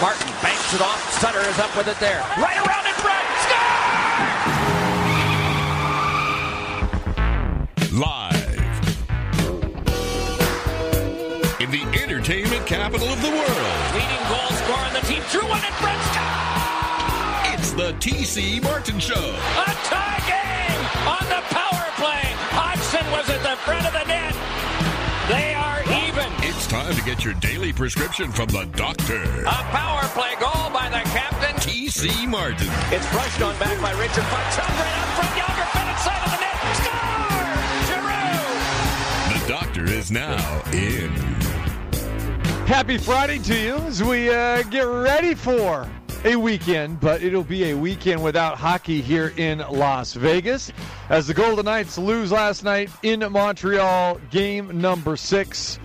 Martin banks it off. Sutter is up with it there. Right around in front. Score! Live in the entertainment capital of the world. Leading goal scorer on the team. Drew one in front. Score! It's the TC Martin Show. A tie game on the power play. Hodgson was at the front of the net. Get your daily prescription from the doctor. A power play goal by the captain. TC Martin. It's brushed on back by Richard Fox. Right up front. Yager fed inside of the net. Score! Giroux! The doctor is now in. Happy Friday to you as we uh, get ready for a weekend, but it'll be a weekend without hockey here in Las Vegas as the Golden Knights lose last night in Montreal, game number six.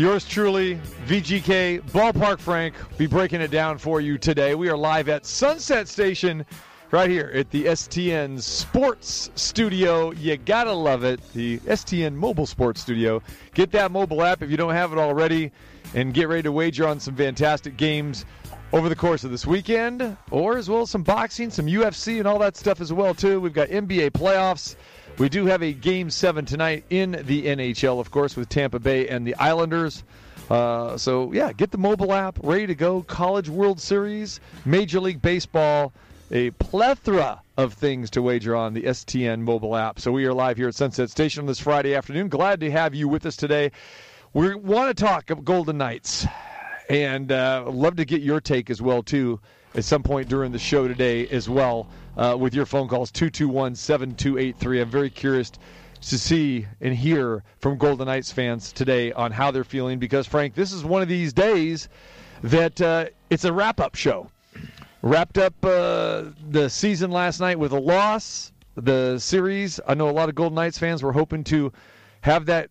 Yours truly, VGK Ballpark Frank, be breaking it down for you today. We are live at Sunset Station right here at the STN Sports Studio. You gotta love it. The STN Mobile Sports Studio. Get that mobile app if you don't have it already, and get ready to wager on some fantastic games over the course of this weekend, or as well as some boxing, some UFC, and all that stuff as well too. We've got NBA playoffs. We do have a game seven tonight in the NHL, of course, with Tampa Bay and the Islanders. Uh, so yeah, get the mobile app ready to go. College World Series, Major League Baseball, a plethora of things to wager on the STN mobile app. So we are live here at Sunset Station on this Friday afternoon. Glad to have you with us today. We want to talk Golden Knights, and uh, love to get your take as well too at some point during the show today as well uh, with your phone calls 221-7283. I'm very curious to see and hear from Golden Knights fans today on how they're feeling because Frank, this is one of these days that uh, it's a wrap-up show. Wrapped up uh, the season last night with a loss. The series, I know a lot of Golden Knights fans were hoping to have that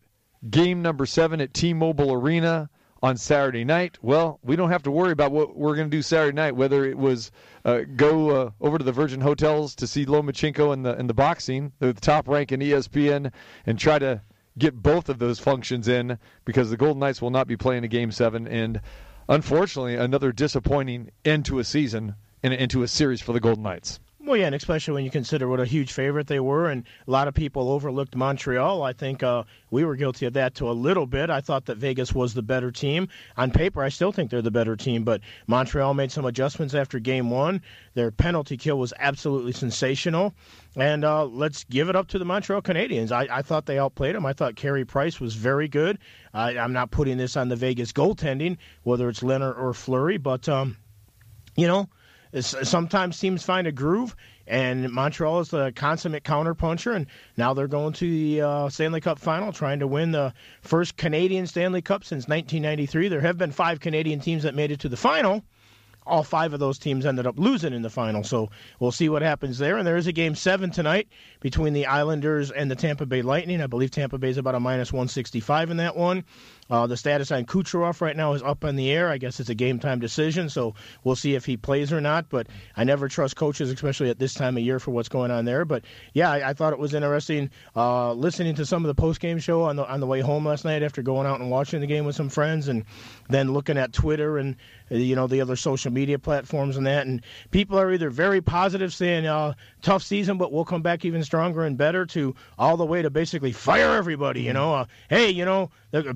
game number seven at T-Mobile Arena on Saturday night. Well, we don't have to worry about what we're going to do Saturday night, whether it was uh, go uh, over to the Virgin Hotels to see Lomachenko in the in the boxing, the top rank in ESPN, and try to get both of those functions in because the Golden Knights will not be playing a game seven, and unfortunately, another disappointing end to a season and into a series for the Golden Knights. Well, yeah, and especially when you consider what a huge favorite they were, and a lot of people overlooked Montreal. I think uh, we were guilty of that to a little bit. I thought that Vegas was the better team. On paper, I still think they're the better team, but Montreal made some adjustments after game one. Their penalty kill was absolutely sensational. And uh, let's give it up to the Montreal Canadiens. I, I thought they outplayed them. I thought Carey Price was very good. I, I'm not putting this on the Vegas goaltending, whether it's Lehner or Fleury, but, um, you know, Sometimes teams find a groove, and Montreal is the consummate counterpuncher, and now they're going to the uh, Stanley Cup final, trying to win the first Canadian Stanley Cup since 1993. There have been five Canadian teams that made it to the final. All five of those teams ended up losing in the final, so we'll see what happens there. And there is a game seven tonight between the Islanders and the Tampa Bay Lightning. I believe Tampa Bay is about a minus 165 in that one. Uh, the status on Kucherov right now is up in the air. I guess it's a game time decision, so we'll see if he plays or not. But I never trust coaches, especially at this time of year, for what's going on there. But yeah, I, I thought it was interesting uh, listening to some of the post game show on the on the way home last night after going out and watching the game with some friends, and then looking at Twitter and you know the other social media platforms and that. And people are either very positive, saying uh, tough season, but we'll come back even stronger and better, to all the way to basically fire everybody. You know, uh, hey, you know,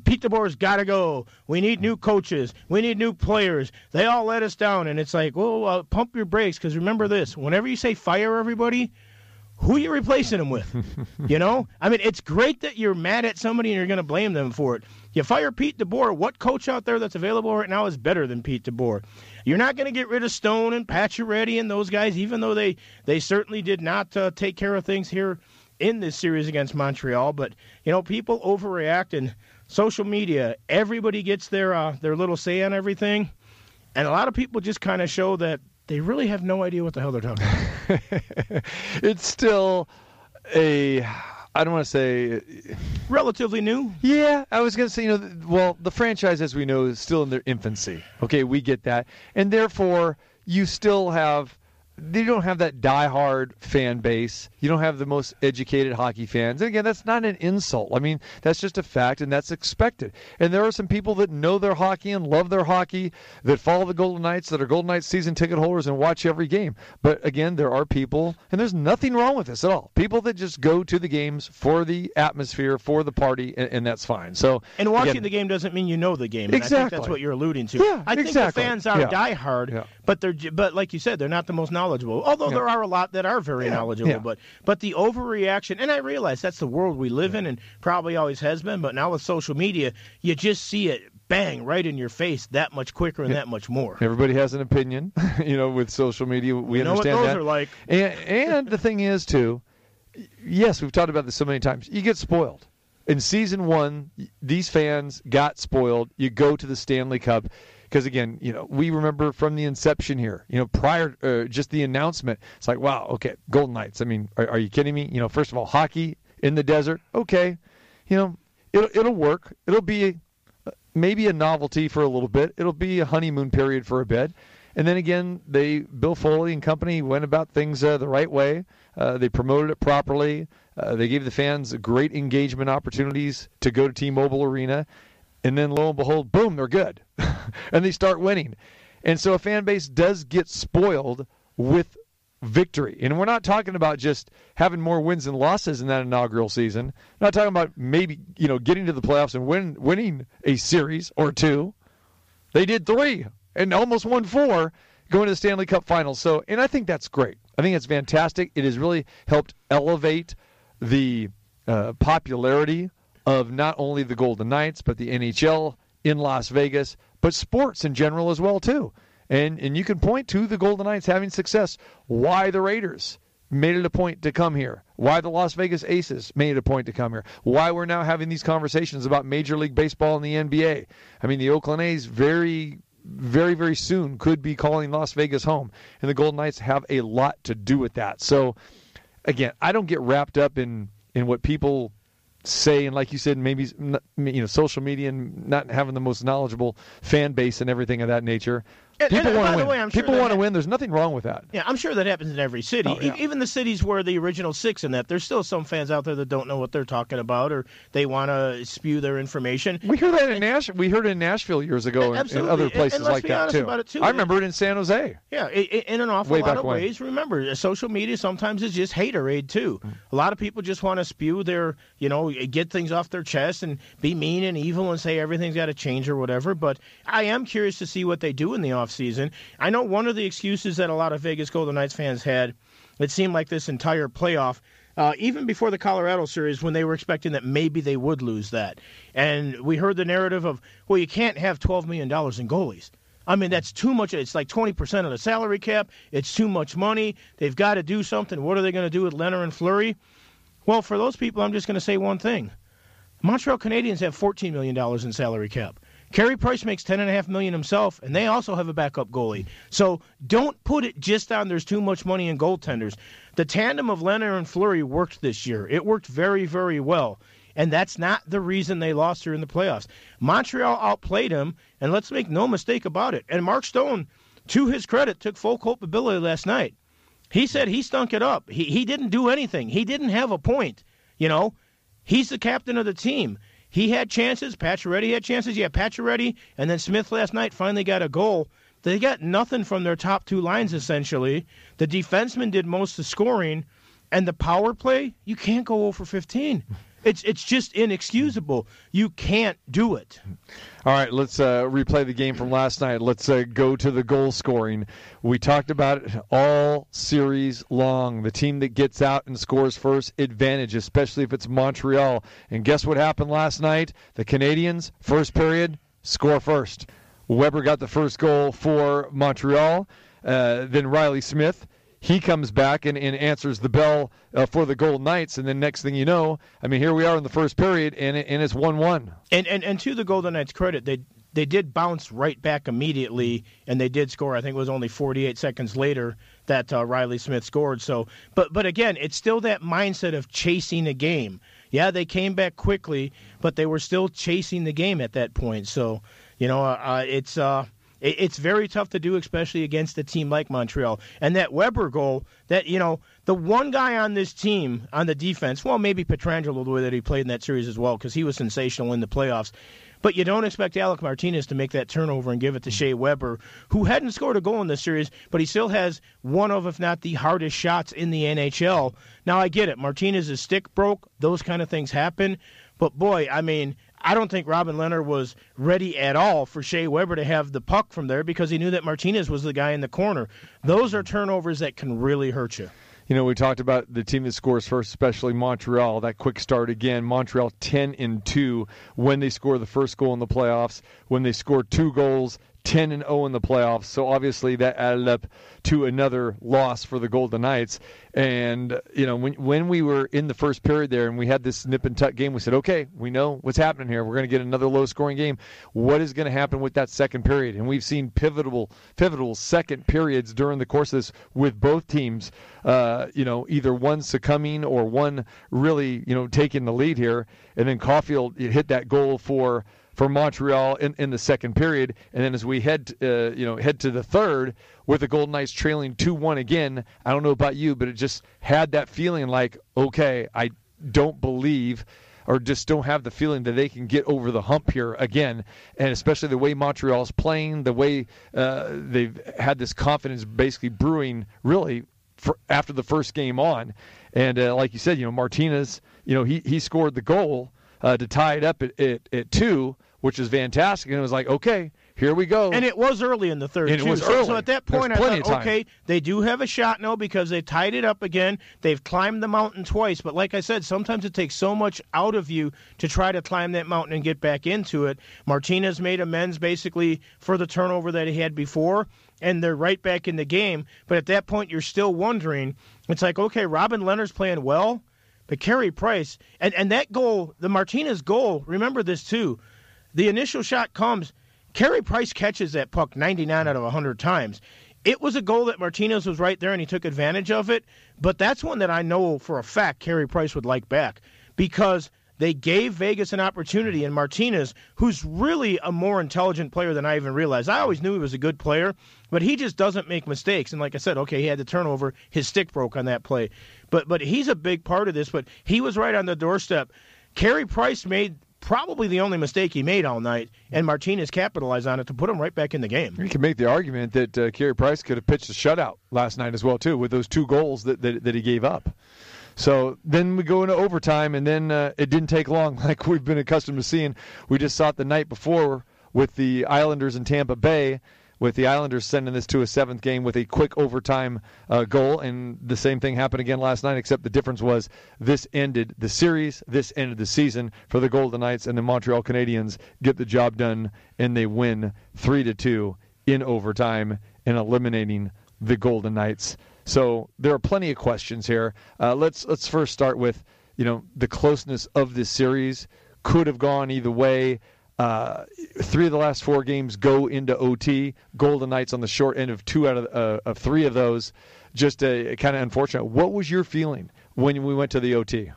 Pete DeBoer's got to go. We need new coaches. We need new players. They all let us down, and it's like, well, uh, pump your brakes because remember this: whenever you say fire everybody, who are you replacing them with? you know, I mean, it's great that you're mad at somebody and you're going to blame them for it. You fire Pete DeBoer. What coach out there that's available right now is better than Pete DeBoer? You're not going to get rid of Stone and Pacioretty and those guys, even though they they certainly did not uh, take care of things here in this series against Montreal. But you know, people overreact and social media. Everybody gets their uh, their little say on everything, and a lot of people just kind of show that they really have no idea what the hell they're talking about. it's still a I don't want to say relatively new. Yeah, I was going to say, you know, well, the franchise, as we know, is still in their infancy. Okay, we get that, and therefore, you still have you don't have that diehard fan base. You don't have the most educated hockey fans. And again, that's not an insult. I mean, that's just a fact, and that's expected. And there are some people that know their hockey and love their hockey that follow the Golden Knights, that are Golden Knights season ticket holders and watch every game. But again, there are people, and there's nothing wrong with this at all. People that just go to the games for the atmosphere, for the party, and, and that's fine. So, and watching again, the game doesn't mean you know the game. Exactly. I think that's what you're alluding to. Yeah, I think exactly. the fans are Yeah. diehard, Yeah. but they're but like you said, they're not the most knowledgeable. Although Yeah. there are a lot that are very Yeah, knowledgeable, yeah. but but the overreaction, and I realize that's the world we live in, and probably always has been. But now with social media, you just see it bang right in your face that much quicker and that much more. Everybody has an opinion, you know, with social media. We You know what understand those that. are like. And, and the thing is, too, yes, we've talked about this so many times. You get spoiled. In season one, these fans got spoiled. You go to the Stanley Cup because, again, you know, we remember from the inception here. You know, prior, uh, just the announcement. It's like, wow, okay, Golden Knights. I mean, are, are you kidding me? You know, first of all, hockey in the desert. Okay, you know, it'll it'll work. It'll be maybe a novelty for a little bit. It'll be a honeymoon period for a bit. And then again, they Bill Foley and company went about things uh, the right way. Uh, they promoted it properly. Uh, they gave the fans great engagement opportunities to go to T-Mobile Arena, and then lo and behold, boom, they're good, and they start winning. And so a fan base does get spoiled with victory. And we're not talking about just having more wins and losses in that inaugural season. We're not talking about maybe you know getting to the playoffs and win, winning a series or two. They did three and almost won four going to the Stanley Cup Finals. So, and I think that's great. I think it's fantastic. It has really helped elevate the uh, popularity of not only the Golden Knights but the NHL in Las Vegas, but sports in general as well too. And and you can point to the Golden Knights having success. Why the Raiders made it a point to come here. Why the Las Vegas Aces made it a point to come here. Why we're now having these conversations about Major League Baseball and the NBA. I mean, the Oakland A's very very very soon could be calling Las Vegas home and the Golden Knights have a lot to do with that. So again, I don't get wrapped up in in what people say and like you said maybe you know social media and not having the most knowledgeable fan base and everything of that nature And- people and want to win way, sure people want to win there's nothing wrong with that Yeah, I'm sure that happens in every city. Oh, yeah. E- Even the cities where the original six and that, there's still some fans out there that don't know what they're talking about or they want to spew their information. we heard that in Nash we heard it in Nashville years ago and, and other places like that too. too. I remember it in San Jose Yeah, in an awful Way lot of when. ways. Remember, uh, social media sometimes is just haterade too. Mm. A lot of people just want to spew their, you know, get things off their chest and be mean and evil and say everything's got to change or whatever. But I am curious to see what they do in the off season. I know one of the excuses that a lot of Vegas Golden Knights fans had. It seemed like this entire playoff. Uh, even before the Colorado series, when they were expecting that maybe they would lose that. And we heard the narrative of, well, you can't have $12 million in goalies. I mean, that's too much. It's like 20% of the salary cap. It's too much money. They've got to do something. What are they going to do with Lehner and Fleury? Well, for those people, I'm just going to say one thing. Montreal Canadiens have $14 million in salary cap. Carey Price makes 10.5 million himself, and they also have a backup goalie. So don't put it just on there's too much money in goaltenders. The tandem of Lehner and Fleury worked this year. It worked very, very well. And that's not the reason they lost here in the playoffs. Montreal outplayed them, and let's make no mistake about it. And Mark Stone, to his credit, took full culpability last night. He said he stunk it up. He he didn't do anything. He didn't have a point. You know, he's the captain of the team. He had chances. Pacioretty had chances. Yeah, Pacioretty and then Smith last night finally got a goal. They got nothing from their top two lines essentially. The defenseman did most of the scoring, and the power play you can't go over 15. It's it's just inexcusable. You can't do it. All right, let's uh, replay the game from last night. Let's uh, go to the goal scoring. We talked about it all series long. The team that gets out and scores first, advantage, especially if it's Montreal. And guess what happened last night? The Canadians, first period, score first. Weber got the first goal for Montreal. Uh, then Reilly Smith he comes back and, and answers the bell uh, for the Golden Knights, and then next thing you know, I mean, here we are in the first period, and and it's one-one. And, and and to the Golden Knights' credit, they they did bounce right back immediately, and they did score. I think it was only 48 seconds later that uh, Reilly Smith scored. So, but but again, it's still that mindset of chasing a game. Yeah, they came back quickly, but they were still chasing the game at that point. So, you know, uh, it's uh, It's very tough to do, especially against a team like Montreal. And that Weber goal, that, you know, the one guy on this team on the defense, well, maybe Pietrangelo, the way that he played in that series as well, because he was sensational in the playoffs. But you don't expect Alec Martinez to make that turnover and give it to Shea Weber, who hadn't scored a goal in this series, but he still has one of, if not the hardest shots in the NHL. Now, I get it. Martinez's stick broke. Those kind of things happen. But boy, I mean, I don't think Robin Lehner was ready at all for Shea Weber to have the puck from there because he knew that Martinez was the guy in the corner. Those are turnovers that can really hurt you. You know, we talked about the team that scores first, especially Montreal. That quick start again. Montreal 10 and 2 when they score the first goal in the playoffs. When they score two goals, 10 and 0 in the playoffs. So obviously that added up to another loss for the Golden Knights. And you know, when when we were in the first period there and we had this nip and tuck game, we said, okay, we know what's happening here. We're going to get another low scoring game. What is going to happen with that second period? And we've seen pivotal pivotal second periods during the course of this with both teams. Uh, you know, either one succumbing or one really you know taking the lead here. And then Caufield hit that goal for for Montreal in, in the second period. And then as we head uh, you know head to the third with the Golden Knights trailing two one again, I don't know about you, but it just had that feeling like okay, I don't believe. Or just don't have the feeling that they can get over the hump here again, and especially the way Montreal's playing, the way uh, they've had this confidence basically brewing, really for, after the first game on, and uh, like you said, you know Martinez, you know he he scored the goal, uh, to tie it up at, at, at two, which is fantastic. And it was like, okay, here we go. And it was early in the third, and too. It was so, early. so at that point, I thought, okay, they do have a shot now because they tied it up again. They've climbed the mountain twice. But like I said, sometimes it takes so much out of you to try to climb that mountain and get back into it. Martinez made amends basically for the turnover that he had before and they're right back in the game. But at that point, you're still wondering. It's like, okay, Robin Lehner's playing well, but Carey Price, and, and that goal, the Martinez goal, remember this too. The initial shot comes, Carey Price catches that puck 99 out of 100 times. It was a goal that Martinez was right there and he took advantage of it, but that's one that I know for a fact Carey Price would like back because they gave Vegas an opportunity, and Martinez, who's really a more intelligent player than I even realized. I always knew he was a good player, but he just doesn't make mistakes. And like I said, okay, he had the turnover, his stick broke on that play, but but he's a big part of this. But he was right on the doorstep. Carey Price made probably the only mistake he made all night, and Martinez capitalized on it to put him right back in the game. You can make the argument that uh, Carey Price could have pitched a shutout last night as well too, with those two goals that that, that he gave up. So then we go into overtime, and then uh, it didn't take long, like we've been accustomed to seeing. We just saw it the night before with the Islanders in Tampa Bay, with the Islanders sending this to a seventh game with a quick overtime uh, goal, and the same thing happened again last night. Except the difference was this ended the series, this ended the season for the Golden Knights, and the Montreal Canadiens get the job done, and they win three to two in overtime and eliminating the Golden Knights. So there are plenty of questions here. Uh, let's let's first start with you know the closeness of this series could have gone either way. Uh, three of the last four games go into OT. Golden Knights on the short end of two out of, uh, of three of those. Just kind of unfortunate. What was your feeling when we went to the OT?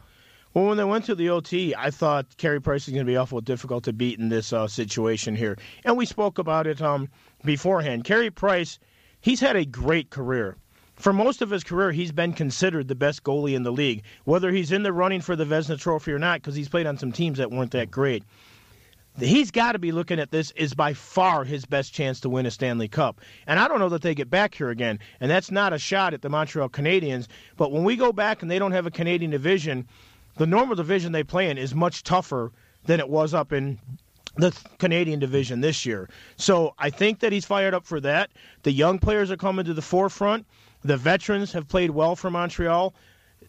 Well, when they went to the OT, I thought Carey Price is going to be awful difficult to beat in this uh, situation here, and we spoke about it um, beforehand. Carey Price, he's had a great career for most of his career, he's been considered the best goalie in the league, whether he's in the running for the Vezina Trophy or not, because he's played on some teams that weren't that great. He's got to be looking at this is by far his best chance to win a Stanley Cup. And I don't know that they get back here again. And that's not a shot at the Montreal Canadiens. But when we go back and they don't have a Canadian division, the normal division they play in is much tougher than it was up in the Canadian division this year. So I think that he's fired up for that. The young players are coming to the forefront. The veterans have played well for Montreal.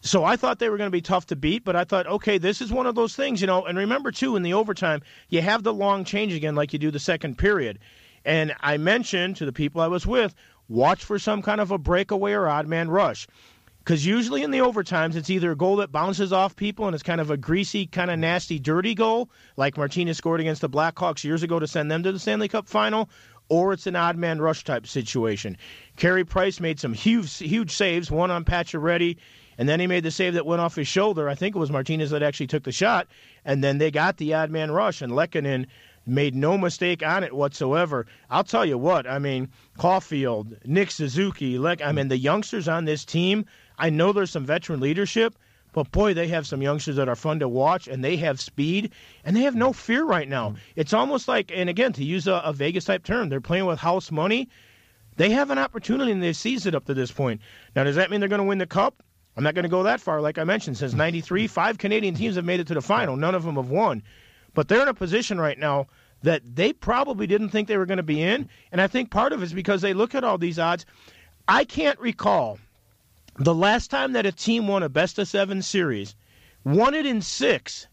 So I thought they were going to be tough to beat, but I thought, okay, this is one of those things, you know. And remember, too, in the overtime, you have the long change again, like you do the second period. And I mentioned to the people I was with, watch for some kind of a breakaway or odd man rush. Because usually in the overtimes, it's either a goal that bounces off people and it's kind of a greasy, kind of nasty, dirty goal, like Martinez scored against the Blackhawks years ago to send them to the Stanley Cup final, or it's an odd man rush type situation. Carey Price made some huge, huge saves, one on Pacioretty, and then he made the save that went off his shoulder. I think it was Martinez that actually took the shot, and then they got the odd man rush, and Lehkonen made no mistake on it whatsoever. I'll tell you what, I mean, Caufield, Nick Suzuki, like I mean, the youngsters on this team. I know there's some veteran leadership, but boy, they have some youngsters that are fun to watch, and they have speed, and they have no fear right now. It's almost like, and again, to use a, a Vegas type term, they're playing with house money. They have an opportunity, and they've seized it up to this point. Now, does that mean they're going to win the cup? I'm not going to go that far. Like I mentioned, since '93, five Canadian teams have made it to the final. None of them have won, but they're in a position right now that they probably didn't think they were going to be in, and I think part of it is because they look at all these odds. I can't recall the last time that a team won a best of seven series, won it in six,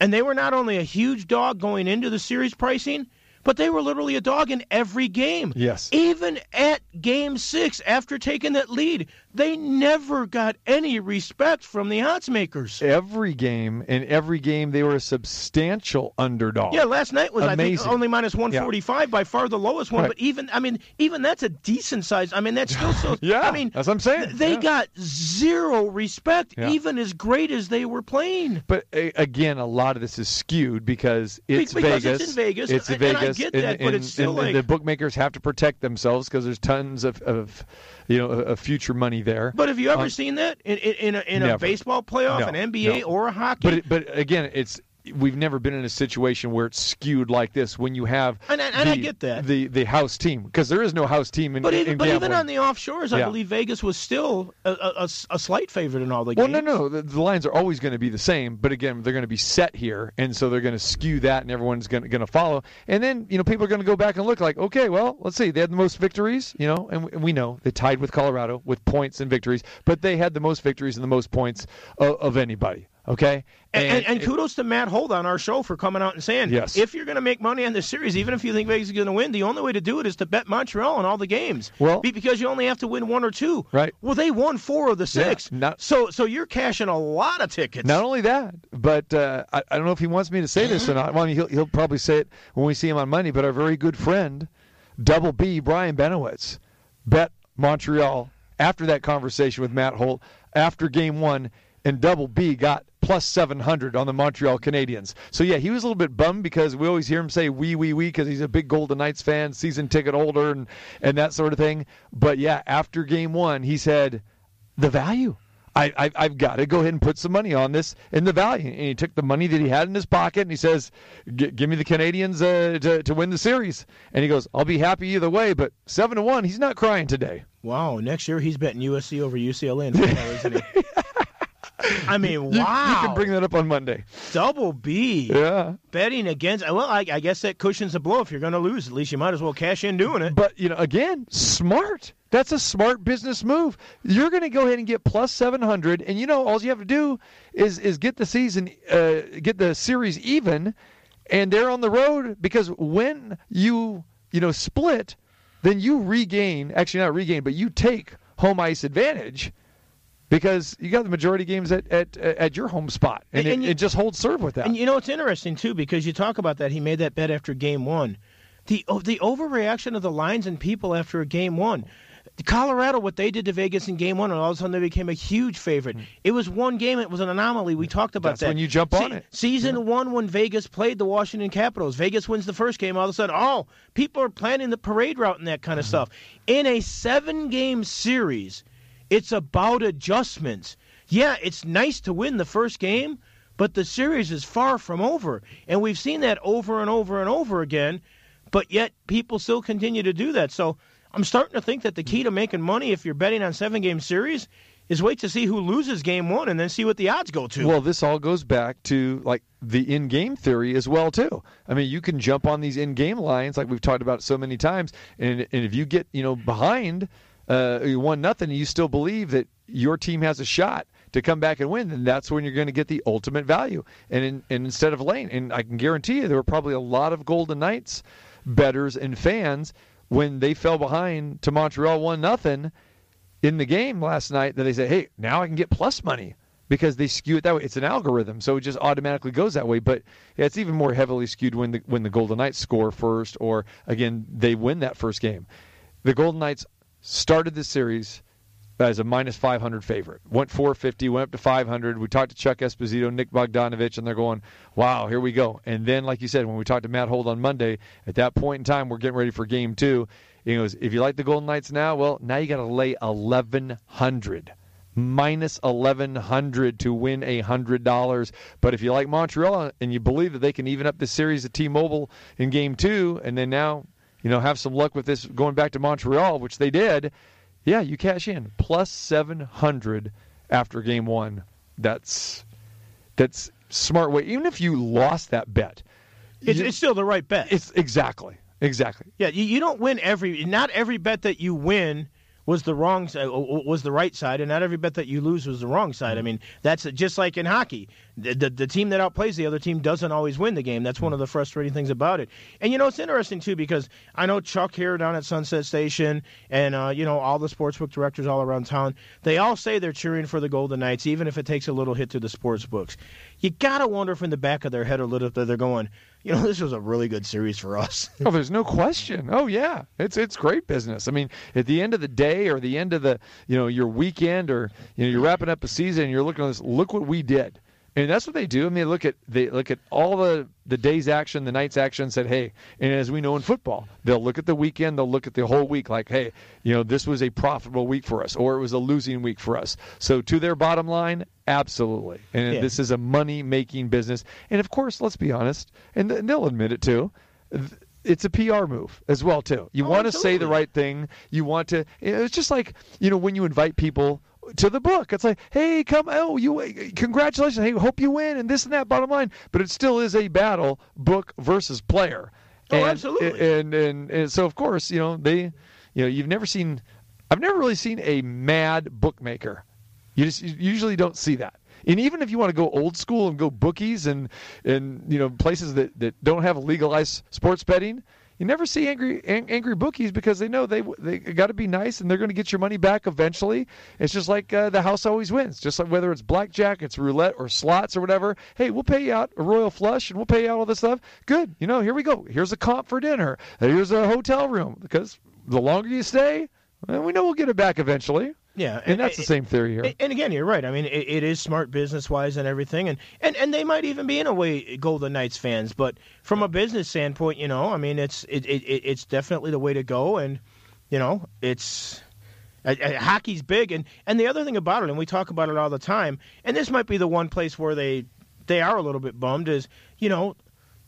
and they were not only a huge dog going into the series pricing, but they were literally a dog in every game. Yes. Even at game six, after taking that lead, they never got any respect from the odds makers. Every game, in every game, they were a substantial underdog. Yeah, last night was I think only minus one forty five, by far the lowest one. Right. But even I mean, even that's a decent size. I mean, that's still so. Yeah, I mean, that's what I'm saying. They Yeah. got zero respect, Yeah. even as great as they were playing. But a- again, a lot of this is skewed because it's Because Vegas. it's in Vegas, It's in and- and I get that, but it's still and like- the bookmakers have to protect themselves because there's tons of, of you know, a future money there. But have you ever Um, seen that in in, in, a, in a baseball playoff, No, an NBA, no. or a hockey? But it, but again, it's we've never been in a situation where it's skewed like this when you have And I- and I get that. the the house team because there is no house team in But in even, but even on the offshores, I Yeah. believe Vegas was still a a slight favorite in all the Well, games. Well, no, no, the, the lines are always going to be the same, but again, they're going to be set here, and so they're going to skew that, and everyone's going to follow. And then, you know, people are going to go back and look like, okay, well, let's see, they had the most victories, you know, and we, and we know they tied with Colorado with points and victories, but they had the most victories and the most points of, of anybody. Okay, And, and, and kudos to Matt Holt on our show for coming out and saying, Yes. if you're going to make money on this series, even if you think Vegas is going to win, the only way to do it is to bet Montreal on all the games. Well- because you only have to win one or two. Right. Well, they won four of the six. not- so, so you're cashing a lot of tickets. Not only that, but uh, I, I don't know if he wants me to say this or not. Well, I mean, he'll, he'll probably say it when we see him on Monday. But our very good friend, Double B Brian Benowitz, bet Montreal after that conversation with Matt Holt after Game One, and Double B got plus 700 on the Montreal Canadiens. So yeah, he was a little bit bummed because we always hear him say "we we we" because he's a big Golden Knights fan, season ticket holder, and and that sort of thing. But yeah, after Game One, he said the value. I, I, I've got to go ahead and put some money on this in the value. And he took the money that he had in his pocket and he says, Give me the Canadians uh, to, to win the series. And he goes, I'll be happy either way. But 7 to 1, he's not crying today. Wow, next year he's betting USC over UCLA in football, isn't he? I mean, You- wow. You, can bring that up on Monday. Double B. Yeah. Betting against, well, I, I guess that cushions the blow. If you're going to lose, at least you might as well cash in doing it. But, you know, again, smart. That's a smart business move. You're going to go ahead and get plus 700. And, you know, all you have to do is, is get the season, uh, get the series even. And they're on the road because when you, you know, split, then you regain, actually not regain, but you take home ice advantage because you got the majority games at, at, at your home spot. And, And- it, you- it just holds serve with that. And you know it's interesting too because you talk about that he made that bet after game one, the oh, the overreaction of the lines and people after a game one. Colorado, what they did to Vegas in game one, and all of a sudden they became a huge favorite. Mm. It was one game; it was an anomaly. We talked about That's that. when you jump on it. Season one, when Vegas played the Washington Capitals, Vegas wins the first game. All of a sudden, oh, people are planning the parade route and that kind of mm-hmm. stuff. In a seven-game series, it's about adjustments. Yeah, it's nice to win the first game, but the series is far from over. And we've seen that over and over and over again, but yet people still continue to do that. So I'm starting to think that the key to making money if you're betting on seven game series is wait to see who loses game one and then see what the odds go to. Well, this all goes back to like the in-game theory as well too. I mean, you can jump on these in-game lines like we've talked about so many times, and and if you get you know behind uh, you one nothing, and you still believe that your team has a shot to come back and win, then that's when you're going to get the ultimate value. And in, and instead of Lane, and I can guarantee you, there were probably a lot of Golden Knights betters and fans when they fell behind to Montreal one nothing in the game last night that they said, "Hey, now I can get plus money." Because they skew it that way, it's an algorithm, so it just automatically goes that way. But yeah, it's even more heavily skewed when the when the Golden Knights score first, or again they win that first game. The Golden Knights started the series as a minus 500 favorite. Went 450, went up to 500. We talked to Chuck Esposito, Nick Bogdanovich, and they're going, wow, here we go. And then, like you said, when we talked to Matt Holt on Monday, at that point in time, we're getting ready for game two. He goes, if you like the Golden Knights now, well, now you got to lay 1,100 minus 1100 to win a hundred dollars but if you like montreal and you believe that they can even up the series at t-mobile in game two and then now you know have some luck with this going back to montreal which they did yeah you cash in plus 700 after game one that's that's smart way even if you lost that bet It's, you- it's still the right bet. it's exactly exactly Yeah, you, you don't win every. Not every bet that you win was the wrong side, was the right side, and not every bet that you lose was the wrong side. I mean, that's just like in hockey. The, the, the team that outplays the other team doesn't always win the game. That's one of the frustrating things about it. And you know, it's interesting too because I know Chuck here down at Sunset Station, and uh, you know all the sportsbook directors all around town. They all say they're cheering for the Golden Knights, even if it takes a little hit to the sports books. You gotta wonder if in the back of their head a little bit they're going, you know, this was a really good series for us. Oh, there's no question. Oh yeah, it's it's great business. I mean, at the end of the day, or the end of the you know your weekend, or you know you're wrapping up a season, and you're looking at this. Look what we did, and that's what they do. I mean, they look at they look at all the the day's action, the night's action. Said, hey, and as we know in football, they'll look at the weekend, they'll look at the whole week, like, hey, you know, this was a profitable week for us, or it was a losing week for us. So to their bottom line, absolutely, and Yeah. this is a money making business. And of course, let's be honest, and th- they'll admit it too th- it's a PR move as well too. You Oh, want to say the right thing. You want to. It's just like you know when you invite people to the book. It's like, hey, come, oh, you, congratulations, hey, hope you win, and this and that. Bottom line, but it still is a battle, book versus player. Oh, and, absolutely. And, and and so of course, you know they, you know, you've never seen. I've never really seen a mad bookmaker. You just you usually don't see that. And even if you want to go old school and go bookies and and you know places that, that don't have legalized sports betting, you never see angry ang- angry bookies because they know they they got to be nice and they're going to get your money back eventually. It's just like uh, the house always wins. Just like whether it's blackjack, it's roulette or slots or whatever. Hey, we'll pay you out a royal flush and we'll pay you out all this stuff. Good, you know, here we go. Here's a comp for dinner. Here's a hotel room because the longer you stay, well, we know we'll get it back eventually. Yeah, And that's the same theory here. And- And again, you're right. I mean, it, it is smart business wise and everything, and, and and they might even be in a way Golden Knights fans. But from a business standpoint, you know, I mean, it's it, it it- it's definitely the way to go, and you know, it's. Uh, uh, hockey's big, and, and the other thing about it, and we talk about it all the time, and this might be the one place where they they are a little bit bummed is, you know,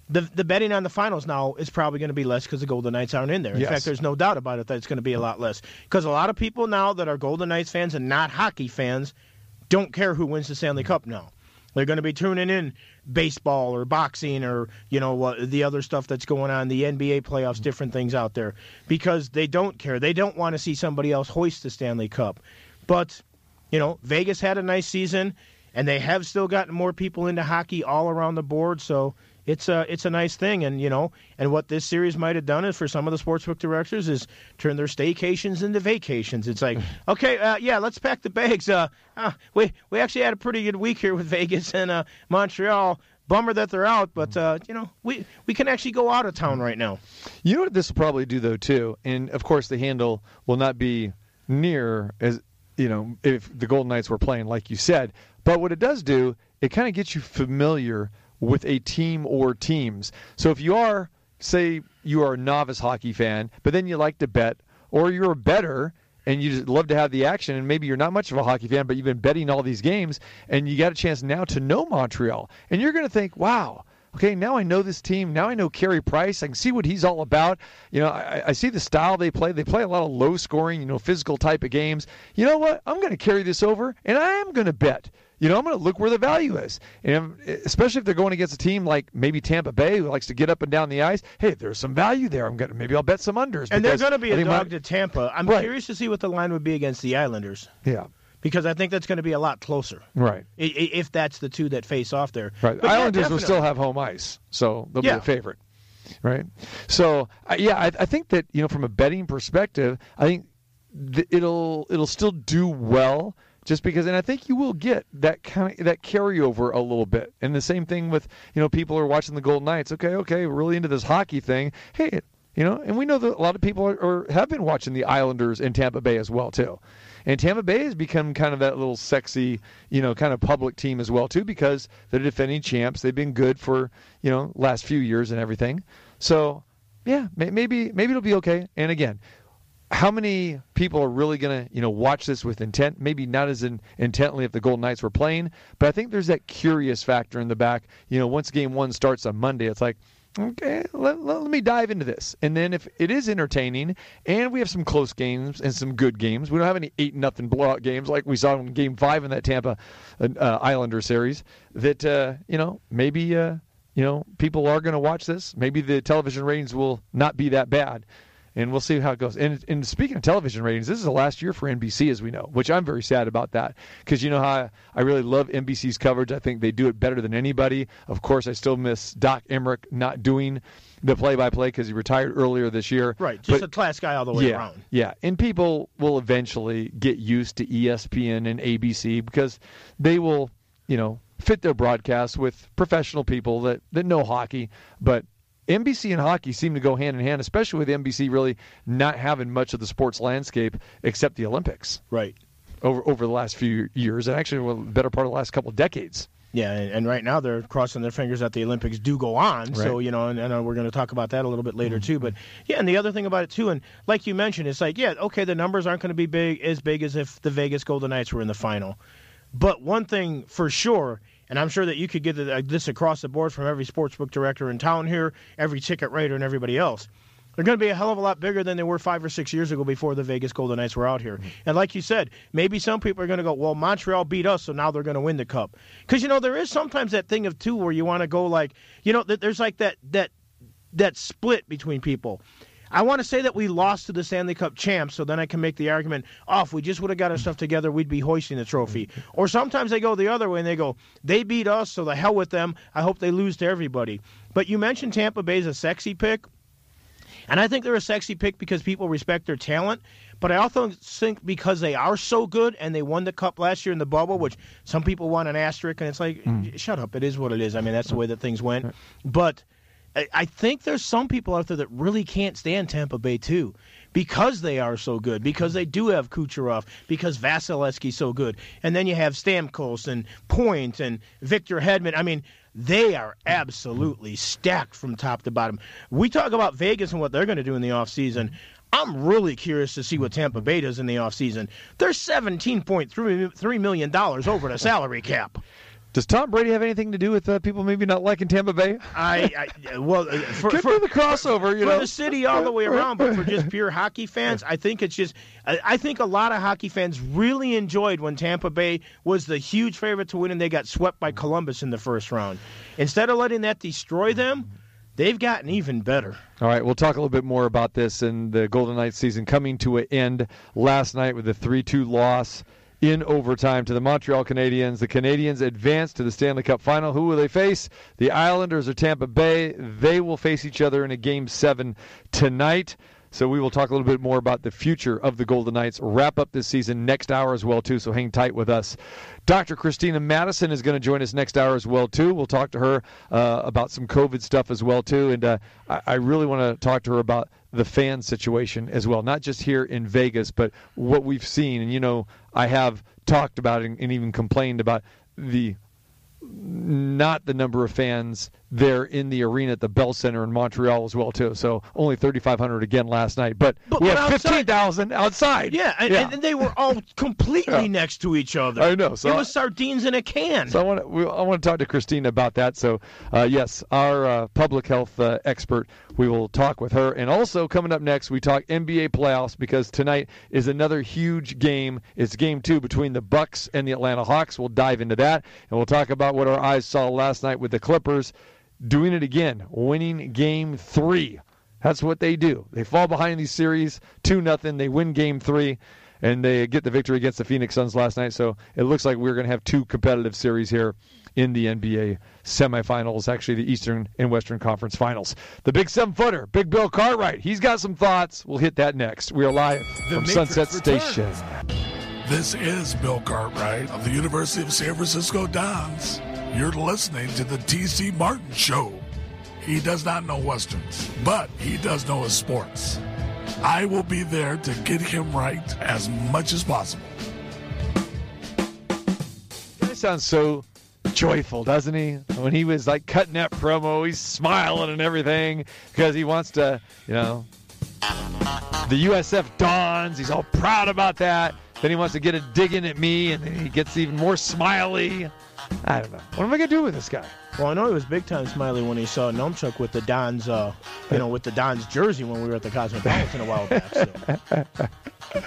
the the betting on the finals now is probably going to be less because the Golden Knights aren't in there. In Yes. fact, there's no doubt about it that it's going to be a lot less because a lot of people now that are Golden Knights fans and not hockey fans don't care who wins the Stanley Cup now. They're going to be tuning in baseball or boxing or you know what the other stuff that's going on, the NBA playoffs, different things out there because they don't care. They don't want to see somebody else hoist the Stanley Cup. But you know, Vegas had a nice season, and they have still gotten more people into hockey all around the board. So it's a it's a nice thing, and you know, and what this series might have done is for some of the sportsbook directors is turn their staycations into vacations. It's like, okay, uh, yeah, let's pack the bags. Uh, uh, we we actually had a pretty good week here with Vegas and uh, Montreal. Bummer that they're out, but uh, you know, we we can actually go out of town right now. You know what this will probably do though too, and of course the handle will not be near as you know if the Golden Knights were playing like you said. But what it does do, it kind of gets you familiar with a team or teams. So if you are, say, you are a novice hockey fan, but then you like to bet, or you're a better and you just love to have the action, and maybe you're not much of a hockey fan, but you've been betting all these games, and you got a chance now to know Montreal, and you're going to think, wow okay, now I know this team. Now I know Carey Price. I can see what he's all about. You know, I, I see the style they play. They play a lot of low scoring, you know, physical type of games. You know what? I'm going to carry this over, and I am going to bet. You know, I'm going to look where the value is, and especially if they're going against a team like maybe Tampa Bay, who likes to get up and down the ice. Hey, there's some value there. I'm going to maybe I'll bet some unders. And they're going to be a dog my- to Tampa. I'm Right. curious to see what the line would be against the Islanders Yeah, because I think that's going to be a lot closer. right, If that's the two that face off there, right. But yeah, Islanders will still have home ice, so they'll Yeah. be a favorite. right? So yeah, I, I think that you know from a betting perspective, I think th- it'll it'll still do well just because, and I think you will get that kind of that carryover a little bit. And the same thing with you know people are watching the Golden Knights. Okay, okay, we're really into this hockey thing. Hey. You know, and we know that a lot of people are, are have been watching the Islanders in Tampa Bay as well too, And Tampa Bay has become kind of that little sexy, you know, kind of public team as well too because they're defending champs. They've been good for you know last few years and everything. So yeah, maybe maybe it'll be okay. And again, how many people are really going to you know watch this with intent maybe not as in, intently if the golden knights were playing but i think there's that curious factor in the back you know once game one starts on monday it's like okay let, let, let me dive into this. And then if it is entertaining and we have some close games and some good games we don't have any eight nothing blowout games like we saw in game five in that tampa uh, islander series that uh, you know maybe uh, you know people are going to watch this. Maybe the television ratings will not be that bad and we'll see how it goes. And, and speaking of television ratings, this is the last year for NBC, as we know, which I'm very sad about that because you know how I, I, really love NBC's coverage. I think they do it better than anybody. Of course, I still miss Doc Emrick not doing the play-by-play because he retired earlier this year. Right, just but, a class guy all the way yeah, around. Yeah, and people will eventually get used to ESPN and ABC because they will, you know, fit their broadcasts with professional people that, that know hockey, but NBC and hockey seem to go hand in hand, especially with NBC really not having much of the sports landscape except the Olympics. Right. Over over the last few years, and actually the better part of the last couple of decades. Yeah, and, and, right now they're crossing their fingers that the Olympics do go on. Right. So you know, and, and uh, we're going to talk about that a little bit later mm-hmm. too. But yeah, and the other thing about it too, and like you mentioned, it's like yeah, okay, the numbers aren't going to be big as big as if the Vegas Golden Knights were in the final. But one thing for sure and I'm sure that you could get this across the board from every sportsbook director in town here, every ticket writer, and everybody else. They're going to be a hell of a lot bigger than they were five or six years ago before the Vegas Golden Knights were out here. And like you said, maybe some people are going to go, well, Montreal beat us, so now they're going to win the cup. Because you know there is sometimes that thing of two where you want to go like, you know, there's like that that that split between people. I want to say that we lost to the Stanley Cup champs, so then I can make the argument, oh, if we just would have got our stuff together, we'd be hoisting the trophy. Or sometimes they go the other way and they go, they beat us, so the hell with them. I hope they lose to everybody. But you mentioned Tampa Bay's a sexy pick. And I think they're a sexy pick because people respect their talent. But I also think because they are so good and they won the cup last year in the bubble, which some people want an asterisk, and it's like, mm. shut up, it is what it is. I mean, that's the way that things went. But I think there's some people out there that really can't stand Tampa Bay too, because they are so good, because they do have Kucherov, because Vasilevskiy's so good, and then you have Stamkos and Point and Victor Hedman. I mean, they are absolutely stacked from top to bottom. We talk about Vegas and what they're going to do in the offseason. I'm really curious to see what Tampa Bay does in the offseason. They're $17.3 million over the salary cap. Does Tom Brady have anything to do with uh, people maybe not liking Tampa Bay? I, I well, uh, for, for the crossover, you for know, the city all the way around, but for just pure hockey fans, I think it's just. I, I think a lot of hockey fans really enjoyed when Tampa Bay was the huge favorite to win, and they got swept by Columbus in the first round. Instead of letting that destroy them. They've gotten even better. All right, we'll talk a little bit more about this and the Golden Knights season coming to an end last night with a 3 2 loss in overtime to the Montreal Canadiens. The Canadiens advance to the Stanley Cup final. Who will they face? The Islanders or Tampa Bay? They will face each other in a game seven tonight. So we will talk a little bit more about the future of the Golden Knights. Wrap up this season next hour as well too. So hang tight with us. Dr. Christina Madison is going to join us next hour as well too. We'll talk to her uh, about some COVID stuff as well too, and uh, I, I really want to talk to her about the fan situation as well, not just here in Vegas, but what we've seen. And you know, I have talked about and, and even complained about the not the number of fans there in the arena at the Bell Center in Montreal as well too. So only 3,500 again last night, but, but we have 15,000 outside. Yeah and, yeah and, they were all completely yeah. next to each other. I know. So it was sardines in a can. So I want to I want to talk to Christina about that. So uh, yes, our uh, public health uh, expert. We will talk with her, and also coming up next, we talk NBA playoffs because tonight is another huge game. It's game two between the Bucks and the Atlanta Hawks. We'll dive into that, and we'll talk about what our eyes saw last night with the Clippers doing it again, winning game three. That's what they do. They fall behind these series, 2 nothing. They win game three, and they get the victory against the Phoenix Suns last night. So it looks like we're going to have two competitive series here in the NBA semifinals, actually the Eastern and Western Conference Finals. The big seven footer, Big Bill Cartwright, he's got some thoughts. We'll hit that next. We are live the from Matrix Sunset Station. This is Bill Cartwright of the University of San Francisco Dons. You're listening to the TC Martin Show. He does not know Westerns, but he does know his sports. I will be there to get him right as much as possible. He sounds so joyful, doesn't he? When he was like cutting that promo, he's smiling and everything because he wants to, you know, the USF Dons. He's all proud about that. Then he wants to get a dig in at me, and then he gets even more smiley. I don't know. What am I gonna do with this guy? Well, I know he was big time smiley when he saw Numchuck with the Dons, uh, you know, with the Dons jersey when we were at the Cosmopolitan a while back. So.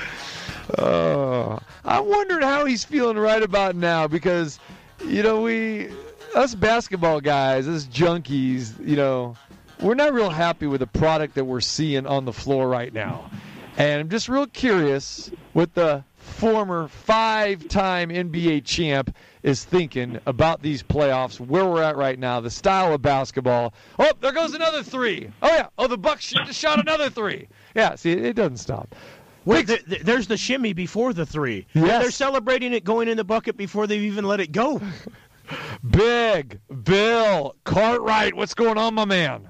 Oh, I'm wondering how he's feeling right about now because, you know, we, us basketball guys, us junkies, you know, we're not real happy with the product that we're seeing on the floor right now. And I'm just real curious with the former five time NBA champ is thinking about these playoffs, where we're at right now, the style of basketball. Oh, there goes another three. Oh, yeah. Oh, the Bucks just shot another three. Yeah, see, it doesn't stop. There, there's the shimmy before the three. Yes. They're celebrating it going in the bucket before they've even let it go. Big Bill Cartwright, what's going on, my man?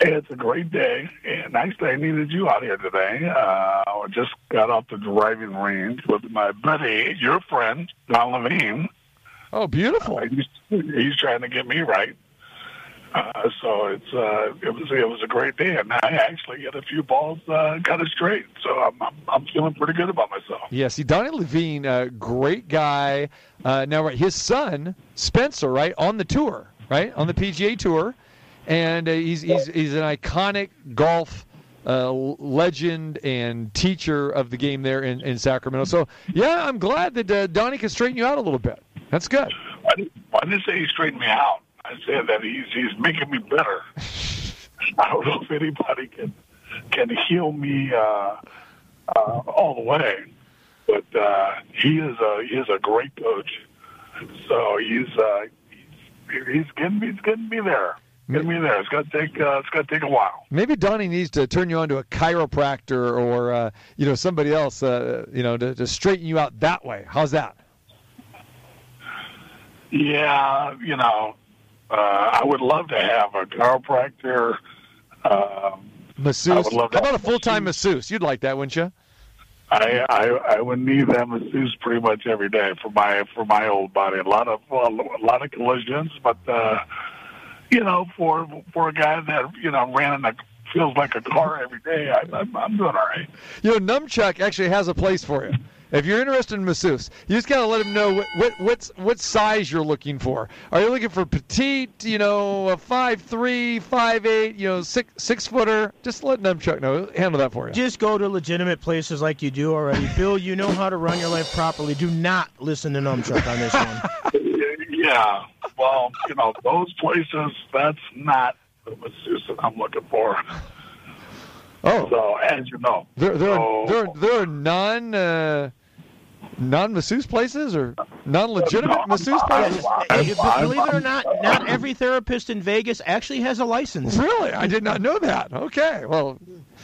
It's a great day, and actually, I needed you out here today. Uh, I just got off the driving range with my buddy, your friend, Don Levine. Oh, beautiful. Uh, he's, he's trying to get me right. Uh, so it's uh, it was it was a great day, and I actually hit a few balls, uh, got it straight. So I'm, I'm I'm feeling pretty good about myself. Yeah, see, Donnie Levine, uh, great guy. Uh, now, right, his son Spencer, right, on the tour, right, on the PGA tour, and uh, he's he's he's an iconic golf. Uh, legend and teacher of the game there in, in Sacramento. So, yeah, I'm glad that uh, Donnie can straighten you out a little bit. That's good. I didn't, I didn't say he straightened me out. I said that he's he's making me better. I don't know if anybody can can heal me uh, uh, all the way, but uh, he is a he is a great coach. So he's uh, he's, he's getting he's getting me there. Getting me there. It's gonna take uh, it's gonna take a while. Maybe Donnie needs to turn you on to a chiropractor or uh, you know somebody else, uh, you know, to, to straighten you out that way. How's that? Yeah, you know, uh, I would love to have a chiropractor. Um, Masseuse. I would love How about a full time masseuse? You'd like that, wouldn't you? I, I I would need that masseuse pretty much every day for my for my old body. A lot of a lot of collisions, but uh, you know, for for a guy that you know ran in a feels like a car every day, I, I'm I'm doing all right. You know, Numchuck actually has a place for you. If you're interested in masseuse, you just gotta let him know what what what's, what size you're looking for. Are you looking for petite? You know, a five three, five eight, you know, six six footer? Just let Numchuck know. Handle that for you. Just go to legitimate places like you do already. Bill, you know how to run your life properly. Do not listen to Numchuck on this one. Yeah, well, you know, those places. That's not the masseuse that I'm looking for. Oh, So as you know, there there are, so- there are, there are non uh, non masseuse places or non legitimate No, masseuse places. I'm- Hey, I'm- believe it or not, not every therapist in Vegas actually has a license. Really, I did not know that. Okay, well,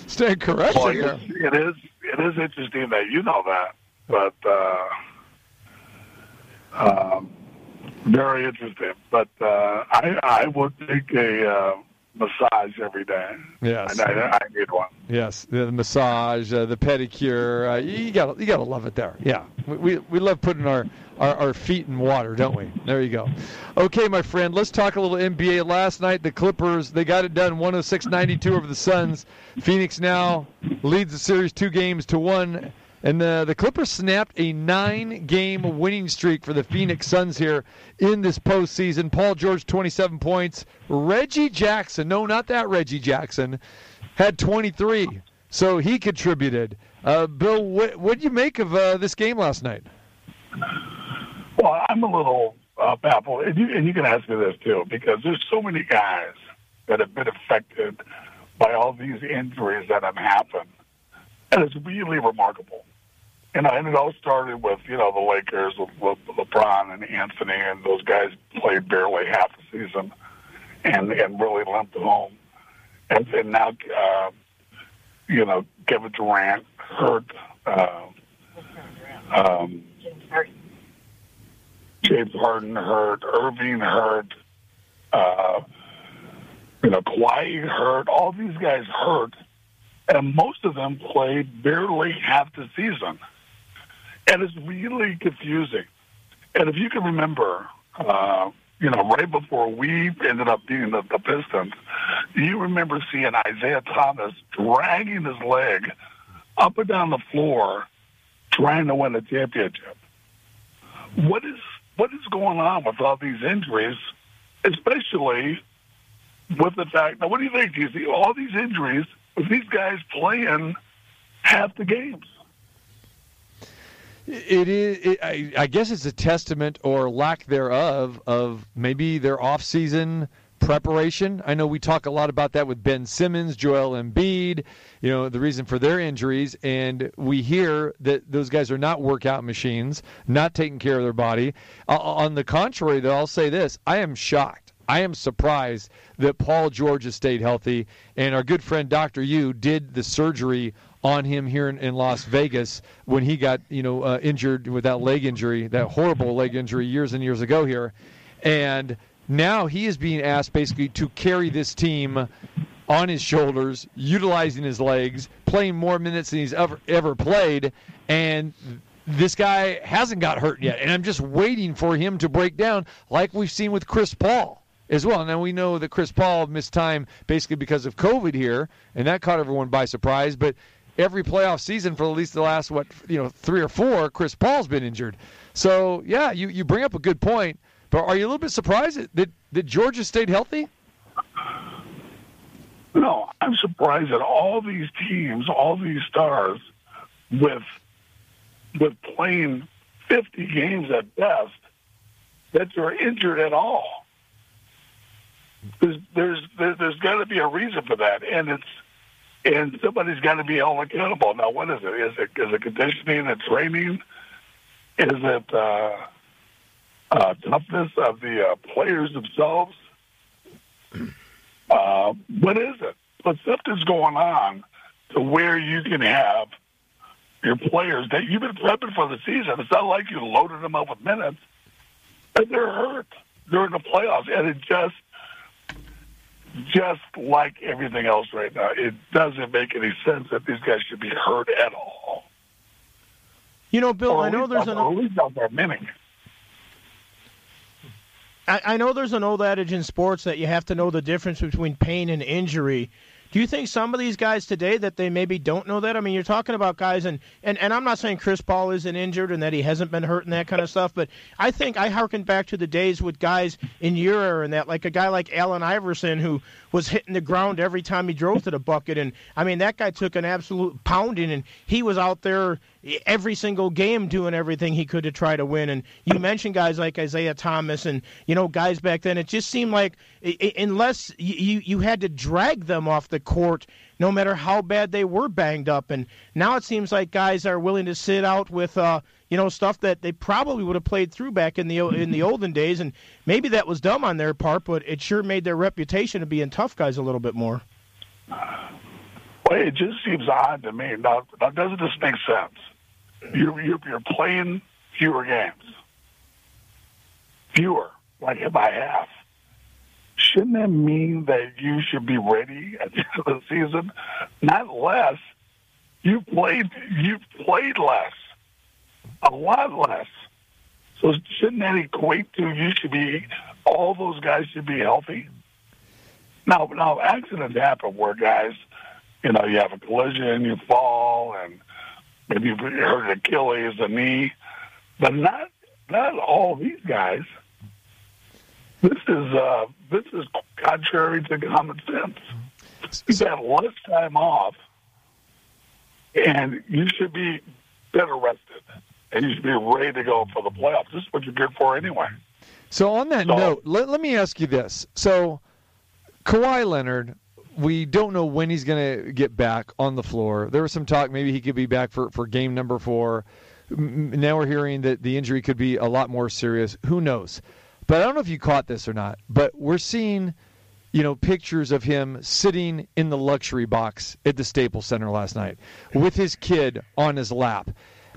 stand corrected Well, here. it's, it is it is interesting that you know that, but uh, um, very interesting. But uh, I I would take a uh, massage every day. Yes. I, I, I need one. Yes, the massage, uh, the pedicure. Uh, you got you got to love it there. Yeah, we, we, we love putting our, our, our feet in water, don't we? There you go. Okay, my friend, let's talk a little NBA. Last night, the Clippers they got it done, 106-92 over the Suns. Phoenix now leads the series two games to one. And the, the Clippers snapped a nine game winning streak for the Phoenix Suns here in this postseason. Paul George, 27 points. Reggie Jackson, no, not that Reggie Jackson, had 23. So he contributed. Uh, Bill, what what do you make of uh, this game last night? Well, I'm a little uh, baffled, and you, and you can ask me this too, because there's so many guys that have been affected by all these injuries that have happened, and it's really remarkable. Know, and it all started with you know the Lakers with, with LeBron and Anthony, and those guys played barely half the season, and and really limped home, and and now uh, you know Kevin Durant hurt. Uh, um, James Harden hurt, Irving hurt, uh, you know, Kawhi hurt. All these guys hurt, and most of them played barely half the season. And it's really confusing. And if you can remember, uh, you know, right before we ended up being the, the Pistons, you remember seeing Isiah Thomas dragging his leg up and down the floor trying to win a championship. What is what is going on with all these injuries, especially with the fact now what do you think? Do you see all these injuries with these guys playing half the games? It is. It, I, I guess it's a testament or lack thereof of maybe their off-season preparation. I know we talk a lot about that with Ben Simmons, Joel Embiid, you know, the reason for their injuries. And we hear that those guys are not workout machines, not taking care of their body. Uh, on the contrary, though, I'll say this I am shocked. I am surprised that Paul George has stayed healthy. And our good friend Dr. Yu did the surgery on him here in, in Las Vegas when he got, you know, uh, injured with that leg injury, that horrible leg injury years and years ago here. And now he is being asked basically to carry this team on his shoulders, utilizing his legs, playing more minutes than he's ever ever played, and this guy hasn't got hurt yet. And I'm just waiting for him to break down, like we've seen with Chris Paul as well. Now we know that Chris Paul missed time basically because of COVID here, and that caught everyone by surprise. But every playoff season for at least the last what you know three or four, Chris Paul's been injured. So yeah, you you bring up a good point. But are you a little bit surprised that, that Georgia stayed healthy? No, I'm surprised that all these teams, all these stars, with with playing 50 games at best, that they're injured at all. There's there's there's, there's got to be a reason for that, and it's and somebody's got to be held accountable. Now, what is it? Is it is it conditioning and training? Is it uh, uh, toughness of the uh, players themselves. Uh, what is it? But something's going on to where you can have your players that you've been prepping for the season. It's not like you loaded them up with minutes, and they're hurt during the playoffs, and it just just like everything else right now, it doesn't make any sense that these guys should be hurt at all. You know, Bill, I know there's an. At least out there minute. I, I know there's an old adage in sports that you have to know the difference between pain and injury. Do you think some of these guys today that they maybe don't know that? I mean, you're talking about guys, and, and, and I'm not saying Chris Paul isn't injured and that he hasn't been hurt and that kind of stuff, but I think I harken back to the days with guys in your era and that, like a guy like Allen Iverson who was hitting the ground every time he drove to the bucket. And I mean, that guy took an absolute pounding, and he was out there every single game doing everything he could to try to win. And you mentioned guys like Isiah Thomas and you know guys back then. It just seemed like unless you you had to drag them off the court, no matter how bad they were banged up. And now it seems like guys are willing to sit out with. Uh, you know stuff that they probably would have played through back in the in the olden days, and maybe that was dumb on their part, but it sure made their reputation of being tough guys a little bit more. Well, it just seems odd to me. Now, now doesn't this make sense? You're, you're, you're playing fewer games. Fewer, like by half. Shouldn't that mean that you should be ready at the end of the season? Not less. You played. You played less. A lot less. So shouldn't that equate to you should be? All those guys should be healthy. Now, now accidents happen where guys, you know, you have a collision, you fall, and maybe you hurt Achilles, a knee, but not not all these guys. This is uh, this is contrary to common sense. You have less time off, and you should be better rested, and you should be ready to go for the playoffs. This is what you're good for anyway. So on that so, note, let, let me ask you this: so Kawhi Leonard we don't know when he's going to get back on the floor. There was some talk maybe he could be back for, for game number four. Now we're hearing that the injury could be a lot more serious. Who knows? But I don't know if you caught this or not. But we're seeing, you know, pictures of him sitting in the luxury box at the Staples Center last night with his kid on his lap.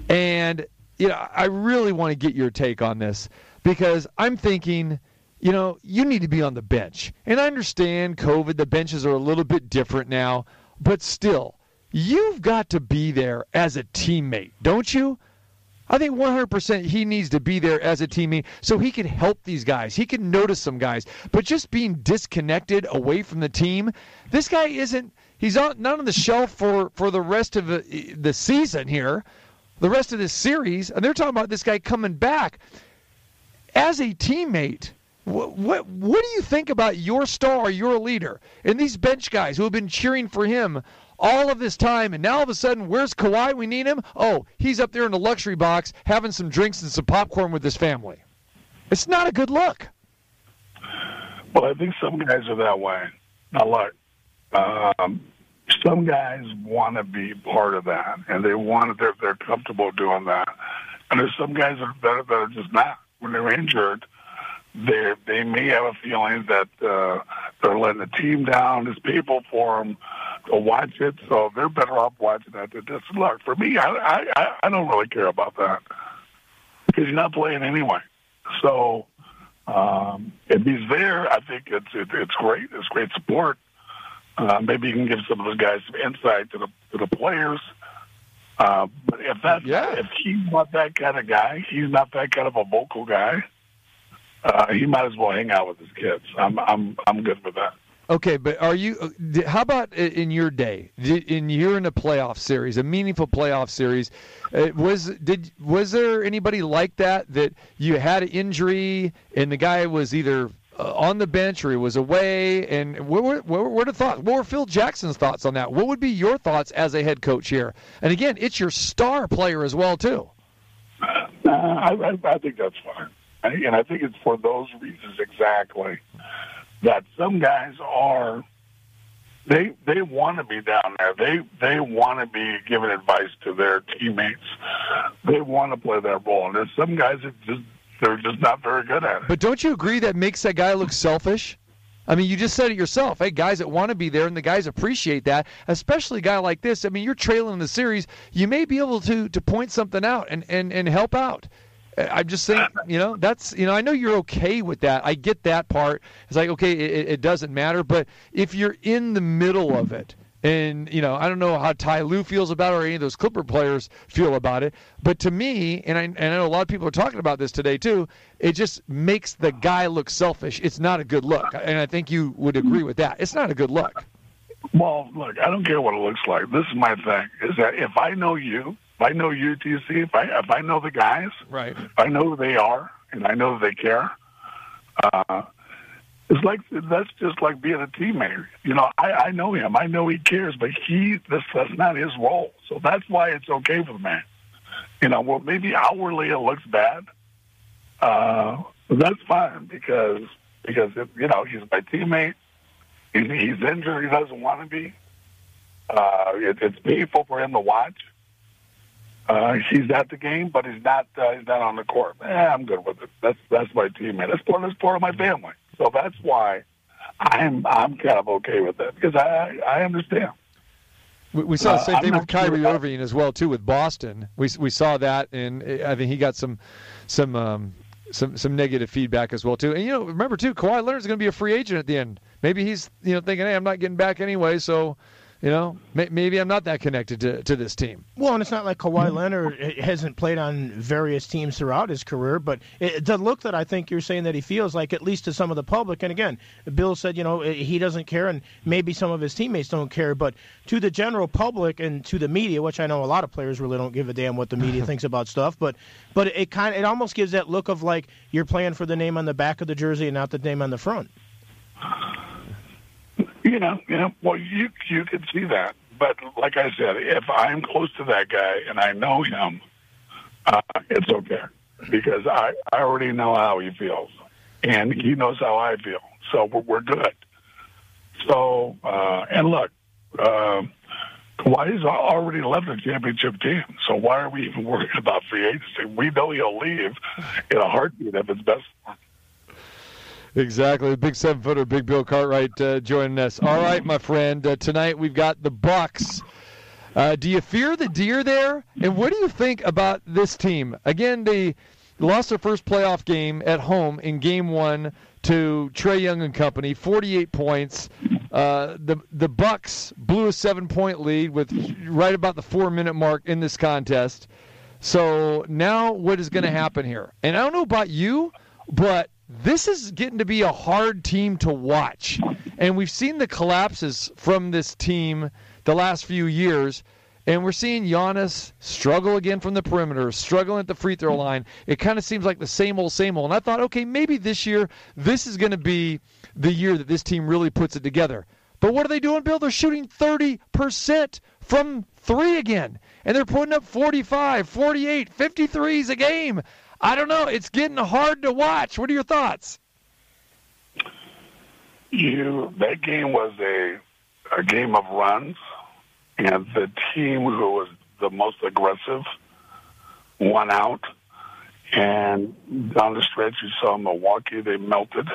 And, you know, I really want to get your take on this because I'm thinking – you know, you need to be on the bench. And I understand COVID, the benches are a little bit different now, but still, you've got to be there as a teammate, don't you? I think 100% he needs to be there as a teammate so he can help these guys. He can notice some guys. But just being disconnected away from the team, this guy isn't. He's not on the shelf for, for the rest of the season here, the rest of this series. And they're talking about this guy coming back as a teammate. What, what, what do you think about your star, your leader, and these bench guys who have been cheering for him all of this time, and now all of a sudden, where's Kawhi? We need him. Oh, he's up there in the luxury box having some drinks and some popcorn with his family. It's not a good look. Well, I think some guys are that way. Now, look, um, some guys want to be part of that, and they want they're, they're comfortable doing that. And there's some guys that are, that are just not. When they're injured, they they may have a feeling that uh, they're letting the team down. There's people for them to watch it, so they're better off watching that than just look. For me, I I I don't really care about that because you're not playing anyway. So um, if he's there, I think it's it, it's great. It's great support. Uh, maybe you can give some of those guys some insight to the to the players. Uh, but if that Yeah. if he's not that kind of guy, he's not that kind of a vocal guy. Uh, he might as well hang out with his kids. I'm I'm I'm good with that. Okay, but are you? uh, How about in your day? In you're in a playoff series, a meaningful playoff series. Uh, was did was there anybody like that that you had an injury and the guy was either uh, on the bench or he was away? And what were, what were, the thoughts? What were Phil Jackson's thoughts on that? What would be your thoughts as a head coach here? And again, it's your star player as well too. Uh, I, I, think that's fine, I, and I think it's for those reasons exactly that some guys are they they want to be down there. They they want to be giving advice to their teammates. They want to play that role, and there's some guys that just they're just not very good at it. But don't you agree that makes that guy look selfish? I mean, you just said it yourself. Hey, guys that want to be there, and the guys appreciate that, especially a guy like this. I mean, you're trailing the series. You may be able to to point something out and and and help out. I'm just saying, you know, that's you know, I know you're okay with that. I get that part. It's like okay, it, it doesn't matter. But if you're in the middle of it, and you know, I don't know how Ty Lue feels about it or any of those Clipper players feel about it. But to me, and I, and I know a lot of people are talking about this today too. It just makes the guy look selfish. It's not a good look, and I think you would agree with that. It's not a good look. Well, look, I don't care what it looks like. This is my thing: is that if I know you, if I know you, TC, if I if I know the guys, Right. if I know who they are, and I know that they care. Uh, it's like that's just like being a teammate. You know, I, I know him. I know he cares, but he this that's not his role. So that's why it's okay for the man. You know, well maybe outwardly it looks bad. Uh, that's fine because because it, you know he's my teammate. He's, he's injured. He doesn't want to be. Uh, it, it's painful for him to watch. Uh, he's at the game, but he's not. Uh, he's not on the court. Eh, I'm good with it. That's that's my teammate. That's part. That's part of my family. So that's why I'm I'm kind of okay with it because I I understand. We, we saw the Uh, same I'm thing with not sure Kyrie Irving as well too with Boston. We we saw that, and I think he got some some um, some some negative feedback as well too. And you know, remember too, Kawhi Leonard's going to be a free agent at the end. Maybe he's you know thinking, hey, I'm not getting back anyway, so you know maybe I'm not that connected to to this team. Well, and it's not like Kawhi Leonard hasn't played on various teams throughout his career, but it, the look that I think you're saying that he feels like, at least to some of the public, and again, Bill said, you know, eh, he doesn't care, and maybe some of his teammates don't care, but to the general public and to the media, which I know a lot of players really don't give a damn what the media thinks about stuff, but but it kind of, it almost gives that look of like you're playing for the name on the back of the jersey and not the name on the front. You know, you know. Well, you you can see that, but like I said, if I'm close to that guy and I know him, uh, it's okay because I I already know how he feels, and he knows how I feel. So we're, we're good. So uh, and look, uh, Kawhi's already left the championship team. So why are we even worried about free agency? We know he'll leave in a heartbeat if it's best for him. Exactly, big seven footer, Big Bill Cartwright uh, joining us. All right, my friend. Uh, tonight we've got the Bucks. Uh, do you fear the deer there? And what do you think about this team? Again, they lost their first playoff game at home in Game One to Trae Young and company, 48 points. Uh, the the Bucks blew a seven point lead with right about the four minute mark in this contest. So now what is going to happen here? And I don't know about you, but this is getting to be a hard team to watch. And we've seen the collapses from this team the last few years. And we're seeing Giannis struggle again from the perimeter, struggling at the free throw line. It kind of seems like the same old, same old. And I thought, okay, maybe this year, this is going to be the year that this team really puts it together. But what are they doing, Bill? They're shooting 30% from three again. And they're putting up 45, 48, 53s a game. I don't know. It's getting hard to watch. What are your thoughts? You that game was a a game of runs, and the team who was the most aggressive won out. And down the stretch, you saw Milwaukee; they melted.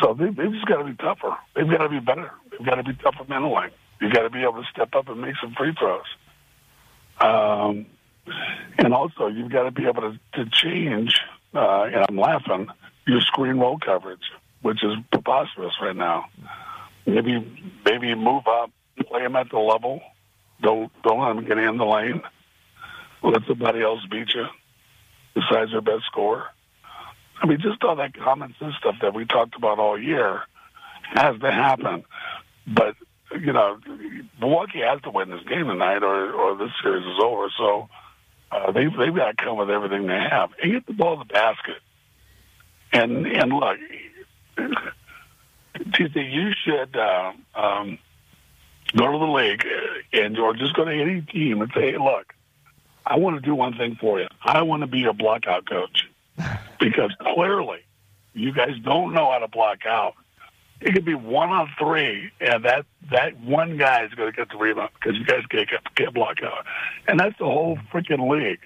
So they, they've just got to be tougher. They've got to be better. They've got to be tougher mentally. You've got to be able to step up and make some free throws. Um, and also, you've got to be able to, to change, uh, and I'm laughing, your screen roll coverage, which is preposterous right now. Maybe maybe move up, play them at the level. Don't don't let them get in the lane. Let somebody else beat you besides their best scorer. I mean, just all that common sense stuff that we talked about all year has to happen. But you know, Milwaukee has to win this game tonight, or or this series is over. So uh, they've they've got to come with everything they have and get the ball in the basket. And and look, TC, you should uh, um, go to the league and or just go to any team and say, hey, look, I want to do one thing for you. I want to be your blockout coach because clearly you guys don't know how to block out. It could be one on three, and that that one guy is going to get the rebound because you guys can't, get can't block out, and that's the whole freaking league.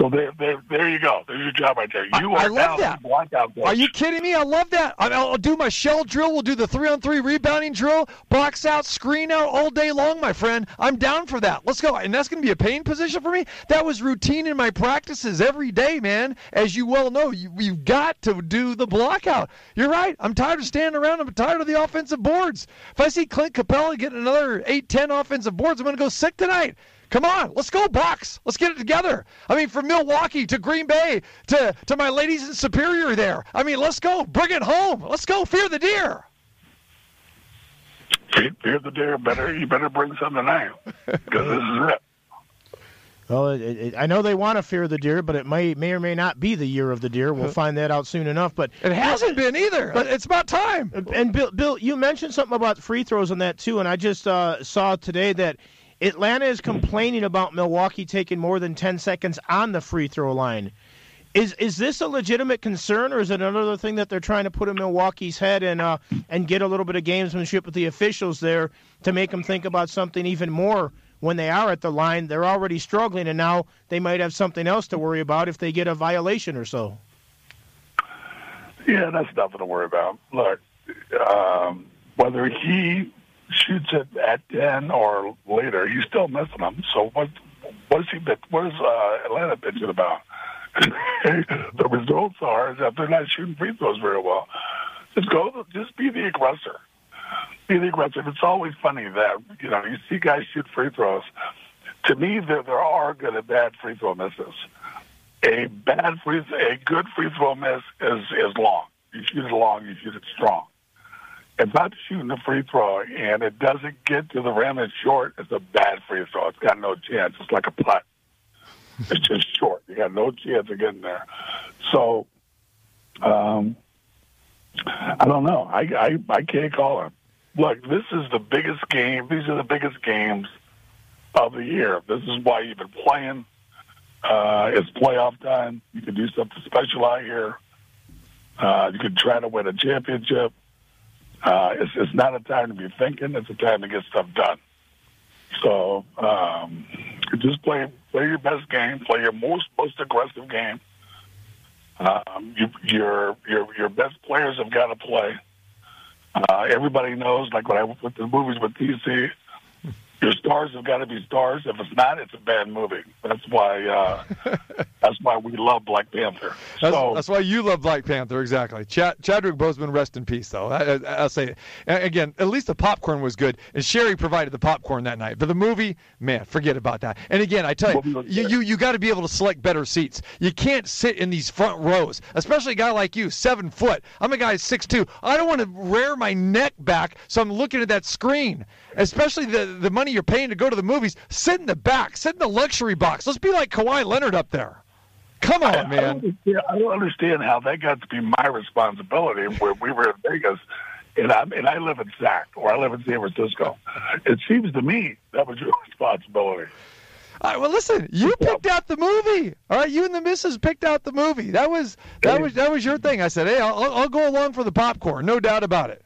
So there, there, there you go. There's your job right there. You I, are I love that. blackout coach. Are you kidding me? I love that. I- I'll do my shell drill. We'll do the three on three rebounding drill, box out, screen out all day long, my friend. I'm down for that. Let's go. And that's going to be a pain position for me. That was routine in my practices every day, man. As you well know, you, you've got to do the block out. You're right. I'm tired of standing around. I'm tired of the offensive boards. If I see Clint Capela getting another 8, 10 offensive boards, I'm going to go sick tonight. Come on, let's go Bucks. Let's get it together. I mean, from Milwaukee to Green Bay to to my ladies in Superior there. I mean, let's go. Bring it home. Let's go. Fear the deer. Fear, fear the deer. Better you better bring something now because this is it. Well, it, it, I know they want to fear the deer, but it may may or may not be the year of the deer. We'll find that out soon enough. But It hasn't been either. But it's about time. And Bill, Bill, you mentioned something about free throws on that too, and I just uh, saw today that Atlanta is complaining about Milwaukee taking more than ten seconds on the free throw line. Is is this a legitimate concern, or is it another thing that they're trying to put in Milwaukee's head and uh, and get a little bit of gamesmanship with the officials there to make them think about something even more when they are at the line? They're already struggling, and now they might have something else to worry about if they get a violation or so. Yeah, that's nothing to worry about. Look, um, whether he shoots it at ten or later, he's still missing them. So what? What is he? What is uh, Atlanta bitching about? the results are that they're not shooting free throws very well. Just go. Just be the aggressor. Be the aggressor. It's always funny that you know you see guys shoot free throws. To me, there there are good and bad free throw misses. A bad free, a good free throw miss is is long. You shoot it long, you shoot it strong. If I'm shooting a free throw and it doesn't get to the rim, it's short. It's a bad free throw. It's got no chance. It's like a putt. It's just short. You got no chance of getting there. So, um, I don't know. I, I I can't call it. Look, this is the biggest game. These are the biggest games of the year. This is why you've been playing. Uh, it's playoff time. You can do something special out here. Uh, you can try to win a championship. Uh, it's, it's not a time to be thinking. It's a time to get stuff done. So um, just play play your best game. Play your most most aggressive game. Um, you, your your your best players have got to play. Uh, everybody knows, like when I to the movies with TC, your stars have got to be stars. If it's not, it's a bad movie. That's why. Uh, that's why we love Black Panther. That's, so that's why you love Black Panther, exactly. Chad, Chadwick Boseman, rest in peace, though. I, will say it. Again, at least the popcorn was good, and Sherry provided the popcorn that night. But the movie, man, forget about that. And again, I tell you, you you, you got to be able to select better seats. You can't sit in these front rows, especially a guy like you, seven foot. I'm a guy six two. I don't want to rear my neck back, so I'm looking at that screen. Especially the the money you're paying to go to the movies. Sit in the back. Sit in the luxury box. Let's be like Kawhi Leonard up there. Come on, I, man. I don't, I don't understand how that got to be my responsibility where we were in Vegas and I and I live in Sac or I live in San Francisco. It seems to me that was your responsibility. All right, well, listen, you picked out the movie. All right, you and the missus picked out the movie. That was that was that was your thing. I said, hey, I'll, I'll go along for the popcorn, no doubt about it.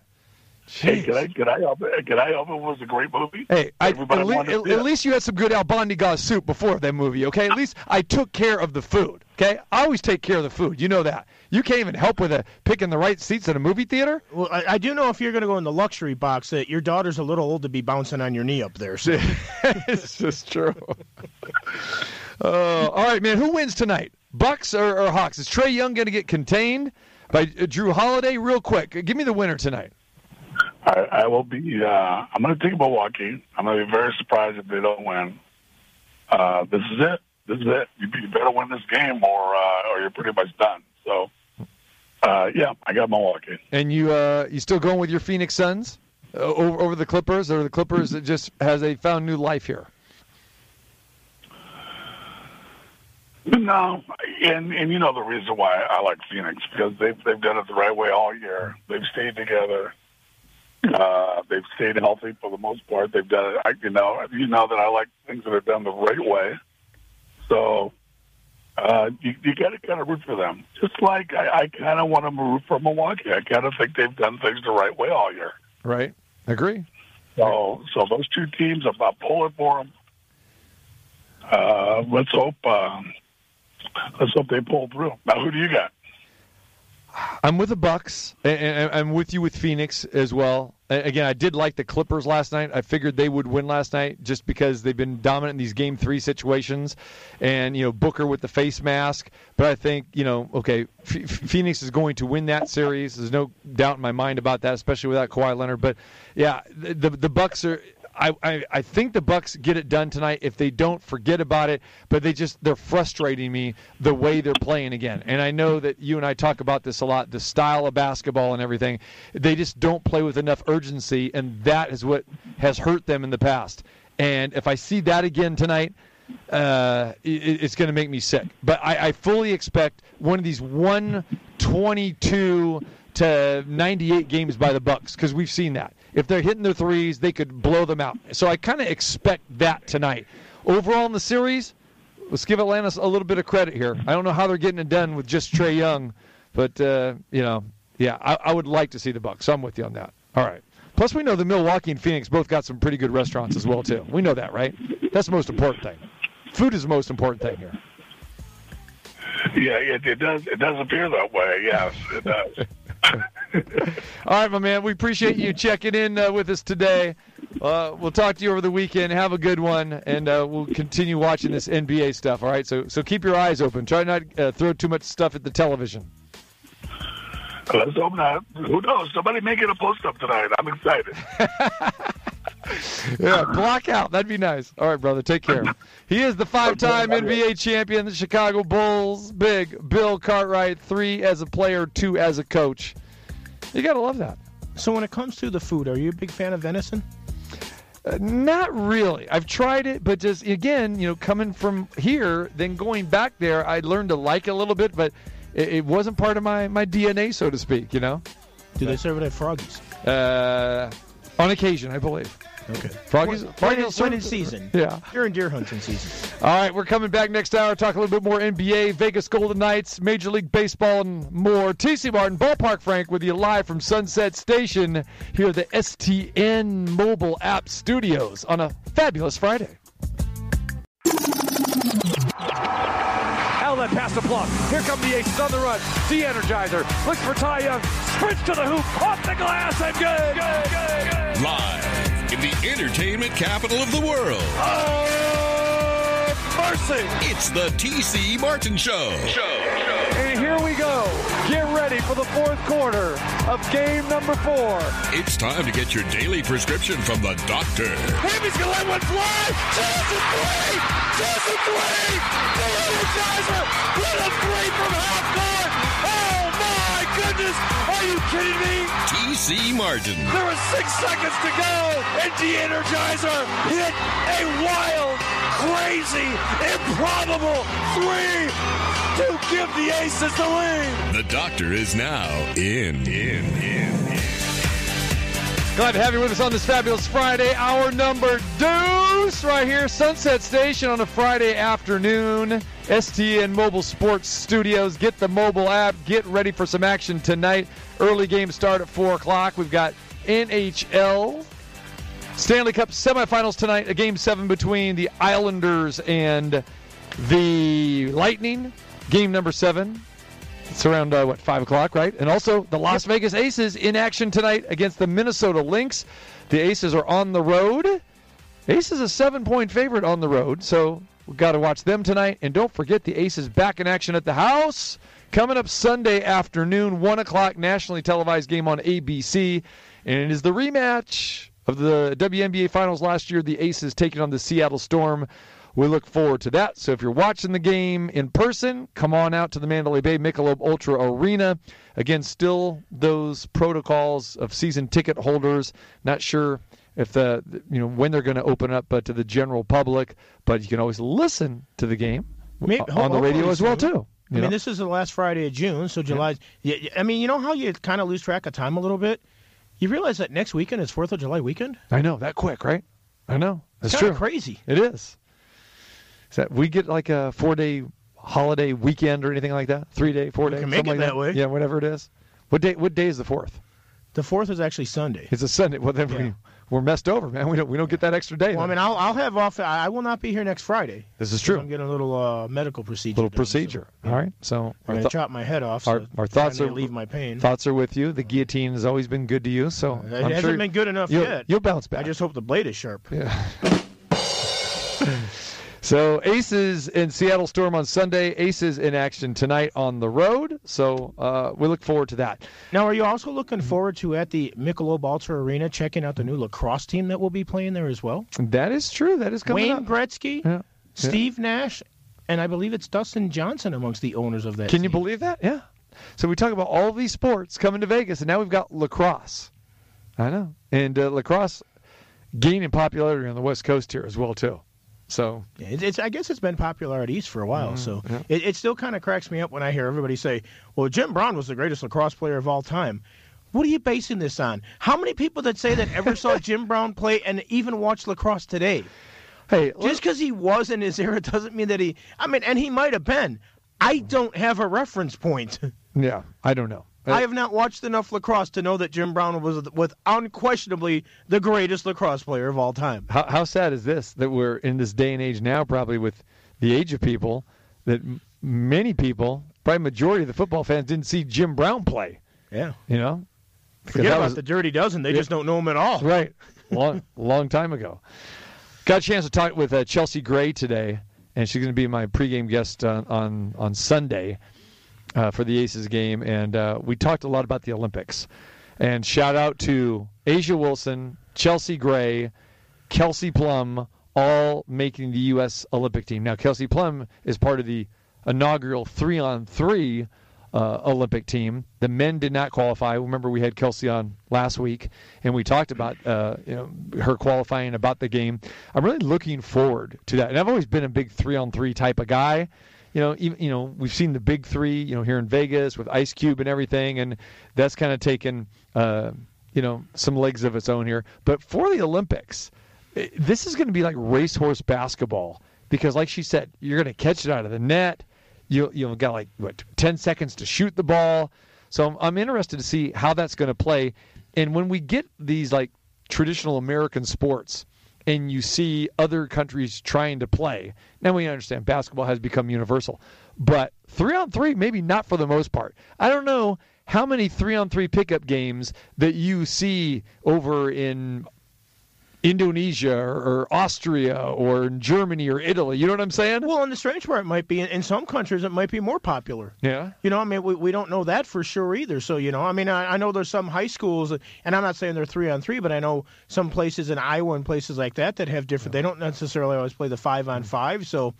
Hey, can I can I help it? Can I help it? Was a great movie. Hey, I, at, le- at, at least you had some good albondigas soup before that movie. Okay, at least I took care of the food. Okay, I always take care of the food. You know that. You can't even help with a, picking the right seats at a movie theater. Well, I, I do know if you're going to go in the luxury box that your daughter's a little old to be bouncing on your knee up there. So. it's just true. uh, all right, man. Who wins tonight? Bucks or, or Hawks? Is Trae Young going to get contained by Jrue Holiday? Real quick, give me the winner tonight. I, I will be. Uh, I'm going to take Milwaukee. I'm going to be very surprised if they don't win. Uh, this is it. This is it. You, you better win this game, or uh, or you're pretty much done. So, uh, yeah, I got Milwaukee. And you uh, you still going with your Phoenix Suns uh, over, over the Clippers, or the Clippers that just has they found new life here? No, and and you know the reason why I like Phoenix because they've they've done it the right way all year. They've stayed together. Uh, they've stayed healthy for the most part. They've done it. I, you know, you know that I like things that are done the right way. So uh, you, you got to kind of root for them. Just like I, I kind of want to root for Milwaukee. I kind of think they've done things the right way all year. Right. Agree. So, so those two teams, I'm not pulling for them. Uh, let's hope. Uh, let's hope they pull through. Now, who do you got? I'm with the Bucks, and I'm with you with Phoenix as well. Again, I did like the Clippers last night. I figured they would win last night just because they've been dominant in these Game Three situations, and you know Booker with the face mask. But I think you know, okay, Phoenix is going to win that series. There's no doubt in my mind about that, especially without Kawhi Leonard. But yeah, the the Bucks are I, I, I think the Bucks get it done tonight. If they don't, forget about it. But they just they're frustrating me the way they're playing again. And I know that you and I talk about this a lot, the style of basketball and everything. They just don't play with enough urgency, and that is what has hurt them in the past. And if I see that again tonight, uh, it, it's going to make me sick. But I, I fully expect one of these 122 to 98 games by the Bucks because we've seen that. If they're hitting their threes, they could blow them out. So I kind of expect that tonight. Overall in the series, let's give Atlanta a little bit of credit here. I don't know how they're getting it done with just Trae Young, but uh, you know, yeah, I, I would like to see the Bucks. So I'm with you on that. All right. Plus, we know the Milwaukee and Phoenix both got some pretty good restaurants as well too. We know that, right? That's the most important thing. Food is the most important thing here. Yeah, it, it does. It does appear that way. Yes, it does. All right, my man. We appreciate you checking in uh, with us today. Uh, we'll talk to you over the weekend. Have a good one, and uh, we'll continue watching this NBA stuff. All right. So so keep your eyes open. Try not uh, throw too much stuff at the television. Let's hope not. Who knows? Somebody making a post up tonight. I'm excited. yeah, block out. That'd be nice. All right, brother. Take care. He is the five-time NBA champion, the Chicago Bulls. Big Bill Cartwright. Three as a player, two as a coach. You gotta love that. So when it comes to the food, are you a big fan of venison? Uh, not really. I've tried it, but just again, you know, coming from here, then going back there, I learned to like it a little bit, but it, it wasn't part of my my DNA, so to speak. You know. Do they serve it at Froggy's? Uh, on occasion, I believe. Okay. Froggy's, when, Froggy's when in season. Yeah. You're in deer hunting season. All right, we're coming back next hour. Talk a little bit more NBA, Vegas Golden Knights, Major League Baseball, and more. TC Martin, Ballpark Frank, with you live from Sunset Station here at the STN mobile app studios on a fabulous Friday. Outlet pass to Plum. Here come the aces on the run. The Energizer looks for Ty Young. Sprints to the hoop. Off the glass and good. Good. Good. good. Live in the entertainment capital of the world. Oh, mercy! It's the TC Martin Show. Show. show. And here we go. Get ready for the fourth quarter of game number four. It's time to get your daily prescription from the doctor. Hammy's gonna let one fly. Just a three. Just a three. The energizer with a three from half court. Goodness! Are you kidding me? TC Martin. There was six seconds to go, and de-energizer hit a wild, crazy, improbable three to give the Aces the lead. The doctor is now in. In. In. Glad to have you with us on this fabulous Friday. Our number deuce right here, Sunset Station on a Friday afternoon. STN Mobile Sports Studios. Get the mobile app. Get ready for some action tonight. Early game start at 4 o'clock. We've got NHL Stanley Cup semifinals tonight. A game seven between the Islanders and the Lightning. Game number seven. It's around uh, what five o'clock, right? And also the Las Vegas Aces in action tonight against the Minnesota Lynx. The Aces are on the road. Aces a seven-point favorite on the road, so we've got to watch them tonight. And don't forget the Aces back in action at the house coming up Sunday afternoon, one o'clock nationally televised game on ABC, and it is the rematch of the WNBA Finals last year. The Aces taking on the Seattle Storm. We look forward to that. So if you're watching the game in person, come on out to the Mandalay Bay Michelob Ultra Arena. Again, still those protocols of season ticket holders. Not sure if the you know when they're going to open up uh, to the general public, but you can always listen to the game Maybe- on the radio as well too. I mean, know? this is the last Friday of June, so July. Yeah. I mean, you know how you kind of lose track of time a little bit. You realize that next weekend is Fourth of July weekend. I know that quick, right? I know that's It's true. crazy. It is. That we get like a four day holiday weekend or anything like that? Three day, four day. can make something it like that way. Yeah, whatever it is. What day? What day is the fourth? The fourth is actually Sunday. It's a Sunday. Well, then Yeah. we we're messed over, man. We don't we don't get that extra day. Well, I mean, I'll, I'll have off. I will not be here next Friday. this is true. I'm getting a little uh, medical procedure. Little done, so, procedure. yeah. All right. So I'm gonna th- chop my head off. our- so our thoughts are- leave my pain. thoughts are with you. The guillotine has always been good to you, so it I'm hasn't sure been good enough you'll, yet. You'll bounce back. I just hope the blade is sharp. Yeah. so Aces in Seattle Storm on Sunday. Aces in action tonight on the road. So uh, we look forward to that. Now, are you also looking forward to at the Michelob Ultra Arena checking out the new lacrosse team that will be playing there as well? That is true. That is coming Wayne up. Gretzky, Yeah. Steve Nash, and I believe it's Dustin Johnson amongst the owners of that. Can you believe that? Yeah. So we talk about all these sports coming to Vegas, and now we've got lacrosse. I know, and uh, lacrosse gaining popularity on the West Coast here as well too. So Yeah, It's, it's, I guess it's been popular out east for a while, so Mm-hmm. yeah. it, it still kind of cracks me up when I hear everybody say, "Well, Jim Brown was the greatest lacrosse player of all time." What are you basing this on? How many people that say that ever saw Jim Brown play and even watch lacrosse today? hey, Just because he was in his era doesn't mean that he. I mean, and he might have been. I don't have a reference point. yeah, I don't know. I have not watched enough lacrosse to know that Jim Brown was with unquestionably the greatest lacrosse player of all time. How, how sad is this that we're in this day and age now, probably with the age of people, that many people, probably majority of the football fans, didn't see Jim Brown play. Yeah. You know, Forget about was- the dirty dozen. They just don't know him at all. right, long long time ago. Got a chance to talk with uh, Chelsea Gray today, and she's going to be my pregame guest on on, on Sunday uh, for the Aces game, and uh, we talked a lot about the Olympics. And shout out to A'ja Wilson, Chelsea Gray, Kelsey Plum, all making the U.S. Olympic team. Now, Kelsey Plum is part of the inaugural three on three Olympic team. The men did not qualify. Remember, we had Kelsey on last week, and we talked about uh, you know her qualifying about the game. I'm really looking forward to that. And I've always been a big three on three type of guy. You know, even you know we've seen the big three. You know, here in Vegas with Ice Cube and everything, and that's kind of taken uh, you know some legs of its own here. But for the Olympics, this is going to be like racehorse basketball because, like she said, you're going to catch it out of the net. You you've got like what ten seconds to shoot the ball. So I'm, I'm interested to see how that's going to play. And when we get these like traditional American sports, and you see other countries trying to play, now we understand basketball has become universal, but three on three maybe not for the most part. I don't know how many three on three pickup games that you see over in Indonesia or, Austria or Germany or Italy. You know what I'm saying? Well, and the strange part might be in, some countries it might be more popular. Yeah. You know, I mean, we, we don't know that for sure either. So, you know, I mean, I, I know there's some high schools, and I'm not saying they're three on three, but I know some places in Iowa and places like that that have different. They don't necessarily always play the five on five. So,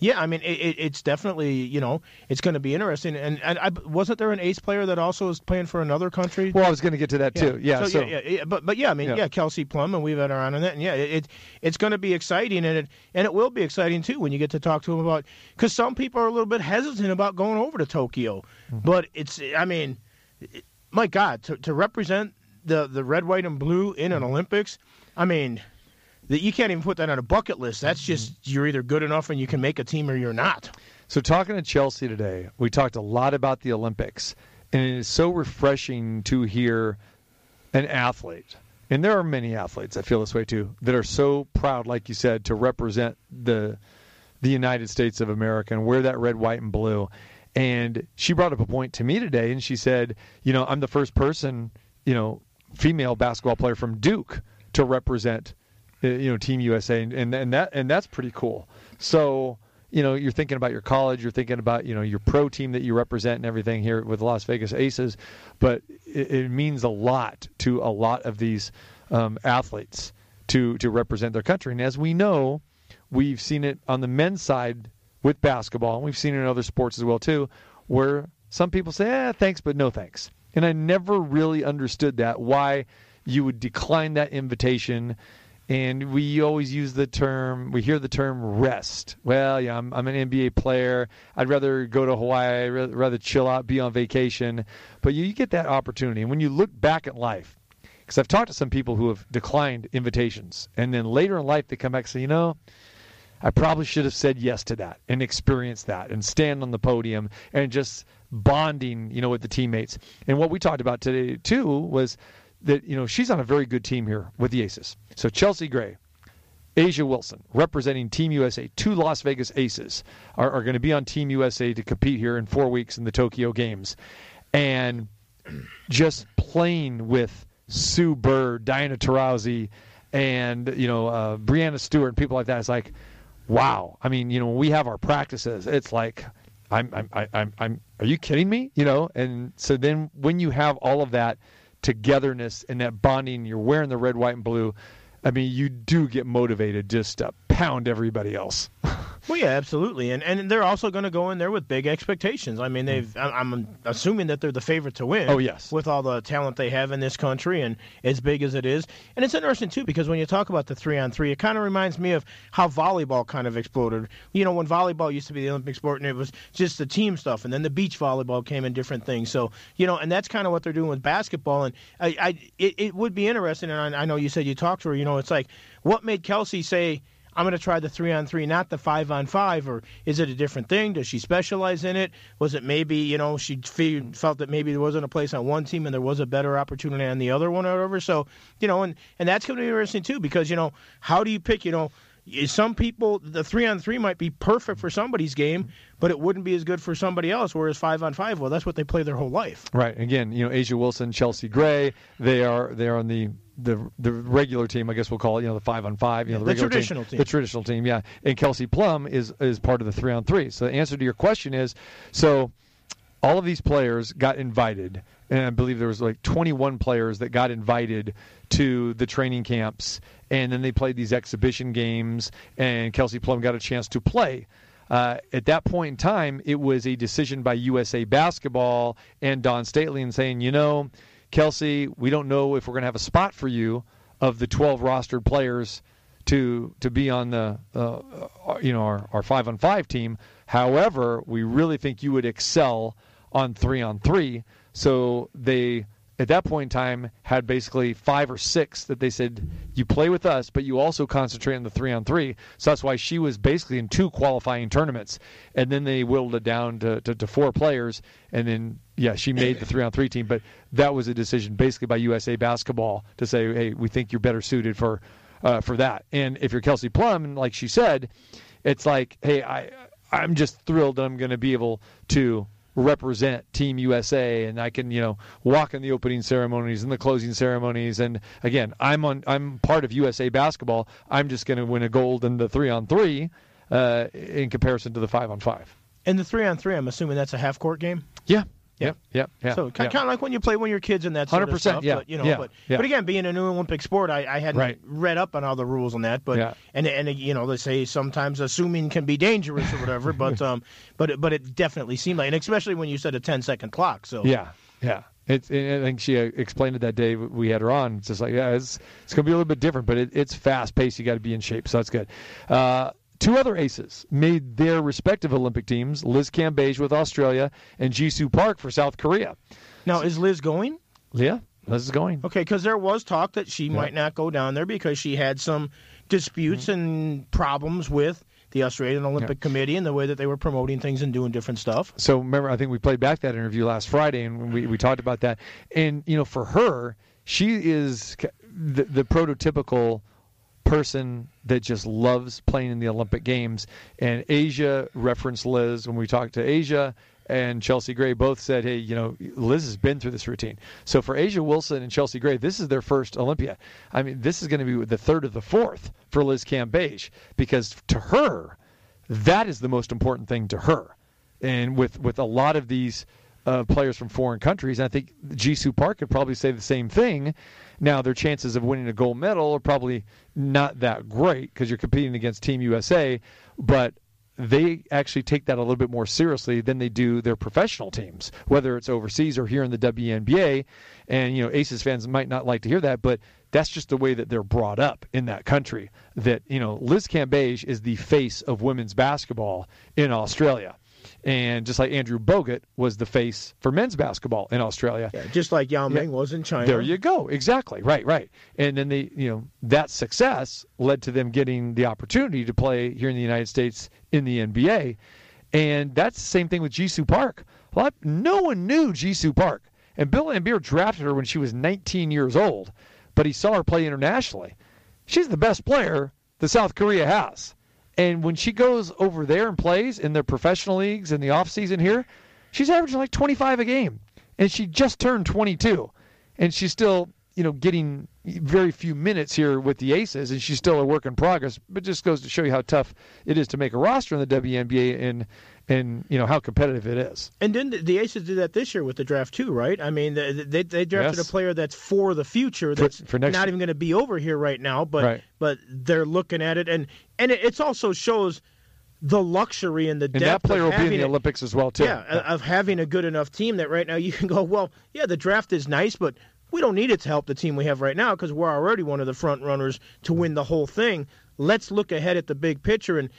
yeah, I mean, it, it's definitely you know it's going to be interesting. And and I, wasn't there an ace player that also is playing for another country? Well, I was going to get to that too. Yeah. so, so- yeah, yeah, yeah, but but yeah, I mean, Yeah. yeah, Kelsey Plum, and we've had her on on that, and yeah, it, it it's going to be exciting, and it and it will be exciting too when you get to talk to them about because some people are a little bit hesitant about going over to Tokyo, Mm-hmm. but it's I mean, my God, to to represent the the red, white, and blue in Mm-hmm. an Olympics, I mean. That you can't even put that on a bucket list. That's just Mm-hmm. you're either good enough and you can make a team or you're not. So, talking to Chelsea today, we talked a lot about the Olympics, and it is so refreshing to hear an athlete, and there are many athletes I feel this way too, that are so proud, like you said, to represent the the United States of America and wear that red, white, and blue. And she brought up a point to me today, and she said, you know, I'm the first person, you know, female basketball player from Duke to represent, you know, Team USA, and, and and that and that's pretty cool. So you know, you're thinking about your college, you're thinking about you know your pro team that you represent and everything here with Las Vegas Aces, but it, it means a lot to a lot of these um, athletes to to represent their country. And as we know, we've seen it on the men's side with basketball, and we've seen it in other sports as well too, where some people say, "eh, thanks, but no thanks." And I never really understood that why you would decline that invitation. And we always use the term, we hear the term rest. Well, yeah, I'm, I'm an NBA player. I'd rather go to Hawaii, I'd rather, chill out, be on vacation. But you, you get that opportunity. And when you look back at life, because I've talked to some people who have declined invitations, and then later in life they come back and say, you know, I probably should have said yes to that and experienced that and stand on the podium and just bonding, you know, with the teammates. And what we talked about today too was that you know she's on a very good team here with the Aces. So Chelsea Gray, A'ja Wilson, representing Team USA, two Las Vegas Aces are, are going to be on Team USA to compete here in four weeks in the Tokyo Games, and just playing with Sue Bird, Diana Taurasi, and you know uh, Breanna Stewart and people like that. It's like, wow. I mean, you know, when we have our practices, it's like, I'm, I'm, I'm, I'm. Are you kidding me? You know, and so then when you have all of that togetherness and that bonding, you're wearing the red, white, and blue. I mean, you do get motivated just to pound everybody else. Well, yeah, absolutely, and and they're also going to go in there with big expectations. I mean, they've mm. I'm I'm assuming that they're the favorite to win. Oh, yes. with all the talent they have in this country and as big as it is, and it's interesting too because when you talk about the three on three, it kind of reminds me of how volleyball kind of exploded. You know, when volleyball used to be the Olympic sport and it was just the team stuff, and then the beach volleyball came in different things. So you know, and that's kind of what they're doing with basketball. And I, I it, it would be interesting, and I, I know you said you talked to her. You know, it's like what made Kelsey say. I'm going to try the three on three, not the five on five, or is it a different thing? Does she specialize in it? Was it maybe, you know, she fe- felt that maybe there wasn't a place on one team and there was a better opportunity on the other one or whatever? So, you know, and, and that's going to be interesting too, because, you know, how do you pick, you know, some people, the three on three might be perfect for somebody's game, but it wouldn't be as good for somebody else, whereas five on five, well, that's what they play their whole life. Right. Again, you know, A'ja Wilson, Chelsea Gray, they are they are on the the the regular team, I guess we'll call it, you know, the five on five, you know, the, The regular traditional team. the traditional team, yeah. And Kelsey Plum is is part of the three on three. So the answer to your question is, so all of these players got invited, and I believe there was like 21 players that got invited to the training camps, and then they played these exhibition games, and Kelsey Plum got a chance to play. Uh, at that point in time, it was a decision by USA Basketball and Dawn Staley and saying, you know, Kelsey, we don't know if we're going to have a spot for you of the 12 rostered players to to be on the uh, uh, you know our, our five on five team. However, we really think you would excel on three on three. So they at that point in time had basically five or six that they said you play with us, but you also concentrate on the three on three. So that's why she was basically in two qualifying tournaments, and then they whittled it down to, to, to four players, and then yeah, she made the three on three team. But that was a decision basically by USA Basketball to say, hey, we think you're better suited for uh, for that. And if you're Kelsey Plum, like she said, it's like, hey, I I'm just thrilled that I'm going to be able to represent Team USA, and I can you know walk in the opening ceremonies and the closing ceremonies. And again, I'm on I'm part of USA basketball. I'm just going to win a gold in the three on three uh, in comparison to the five on five. And the three on three, I'm assuming that's a half court game. Yeah. Yep, yep, yeah. So kind of like when you play when you're kids and that sort 100%, of stuff. yeah, But, you know, yeah, but, yeah. but again, being a new Olympic sport, I, I hadn't Right. read up on all the rules on that. But Yeah. and and you know they say sometimes assuming can be dangerous or whatever. but um, but it, but it definitely seemed like, and especially when you said a 10 second clock. So Yeah, yeah. It's, I think she uh, explained it that day we had her on. It's just like, yeah, it's, it's going to be a little bit different, but it, it's fast paced. You got to be in shape, so that's good. Uh, two other aces made their respective Olympic teams: Liz Cambage with Australia and Jisoo Park for South Korea. now is Liz going? Yeah, Liz is going. Okay, because there was talk that she might not go down there because she had some disputes Mm-hmm. and problems with the Australian Olympic Committee and the way that they were promoting things and doing different stuff. So remember, I think we played back that interview last Friday, and we, we talked about that. And you know, for her, she is the, the prototypical person that just loves playing in the Olympic Games. And A'ja referenced Liz when we talked to A'ja. And Chelsea Gray both said, "Hey, you know, Liz has been through this routine. So for A'ja Wilson and Chelsea Gray, this is their first Olympia. I mean, this is going to be the third of the fourth for Liz Cambage because to her, that is the most important thing to her. And with with a lot of these players from foreign countries, and I think Jisoo Park could probably say the same thing. Now their chances of winning a gold medal are probably not that great because you're competing against Team USA, but they actually take that a little bit more seriously than they do their professional teams, whether it's overseas or here in the WNBA. And you know, Aces fans might not like to hear that, but that's just the way that they're brought up in that country. That you know, Liz Cambage is the face of women's basketball in Australia. And just like Andrew Bogut was the face for men's basketball in Australia, Yeah, just like Yao Ming was in China. there you go. Exactly. Right. Right. And then they, you know, that success led to them getting the opportunity to play here in the United States in the NBA. And that's the same thing with Jisoo Park. Well, no one knew Jisoo Park. And Bill Laimbeer drafted her when she was 19 years old, but he saw her play internationally. She's the best player that South Korea has. And when she goes over there and plays in their professional leagues in the offseason here, she's averaging like 25 a game. And she just turned 22 and she's still, you know, getting very few minutes here with the Aces, and she's still a work in progress. But just goes to show you how tough it is to make a roster in the WNBA, and and you know how competitive it is. And then the, Aces did that this year with the draft too, right? I mean, they they, they drafted Yes. a player that's for the future, that's for next not year. even going to be over here right now, but Right. but they're looking at it, and and it it's also shows the luxury and the And that player will be in the Olympics as well too. Yeah, of having a good enough team that right now you can go, well, yeah, the draft is nice, but we don't need it to help the team we have right now because we're already one of the front runners to win the whole thing. Let's look ahead at the big picture, and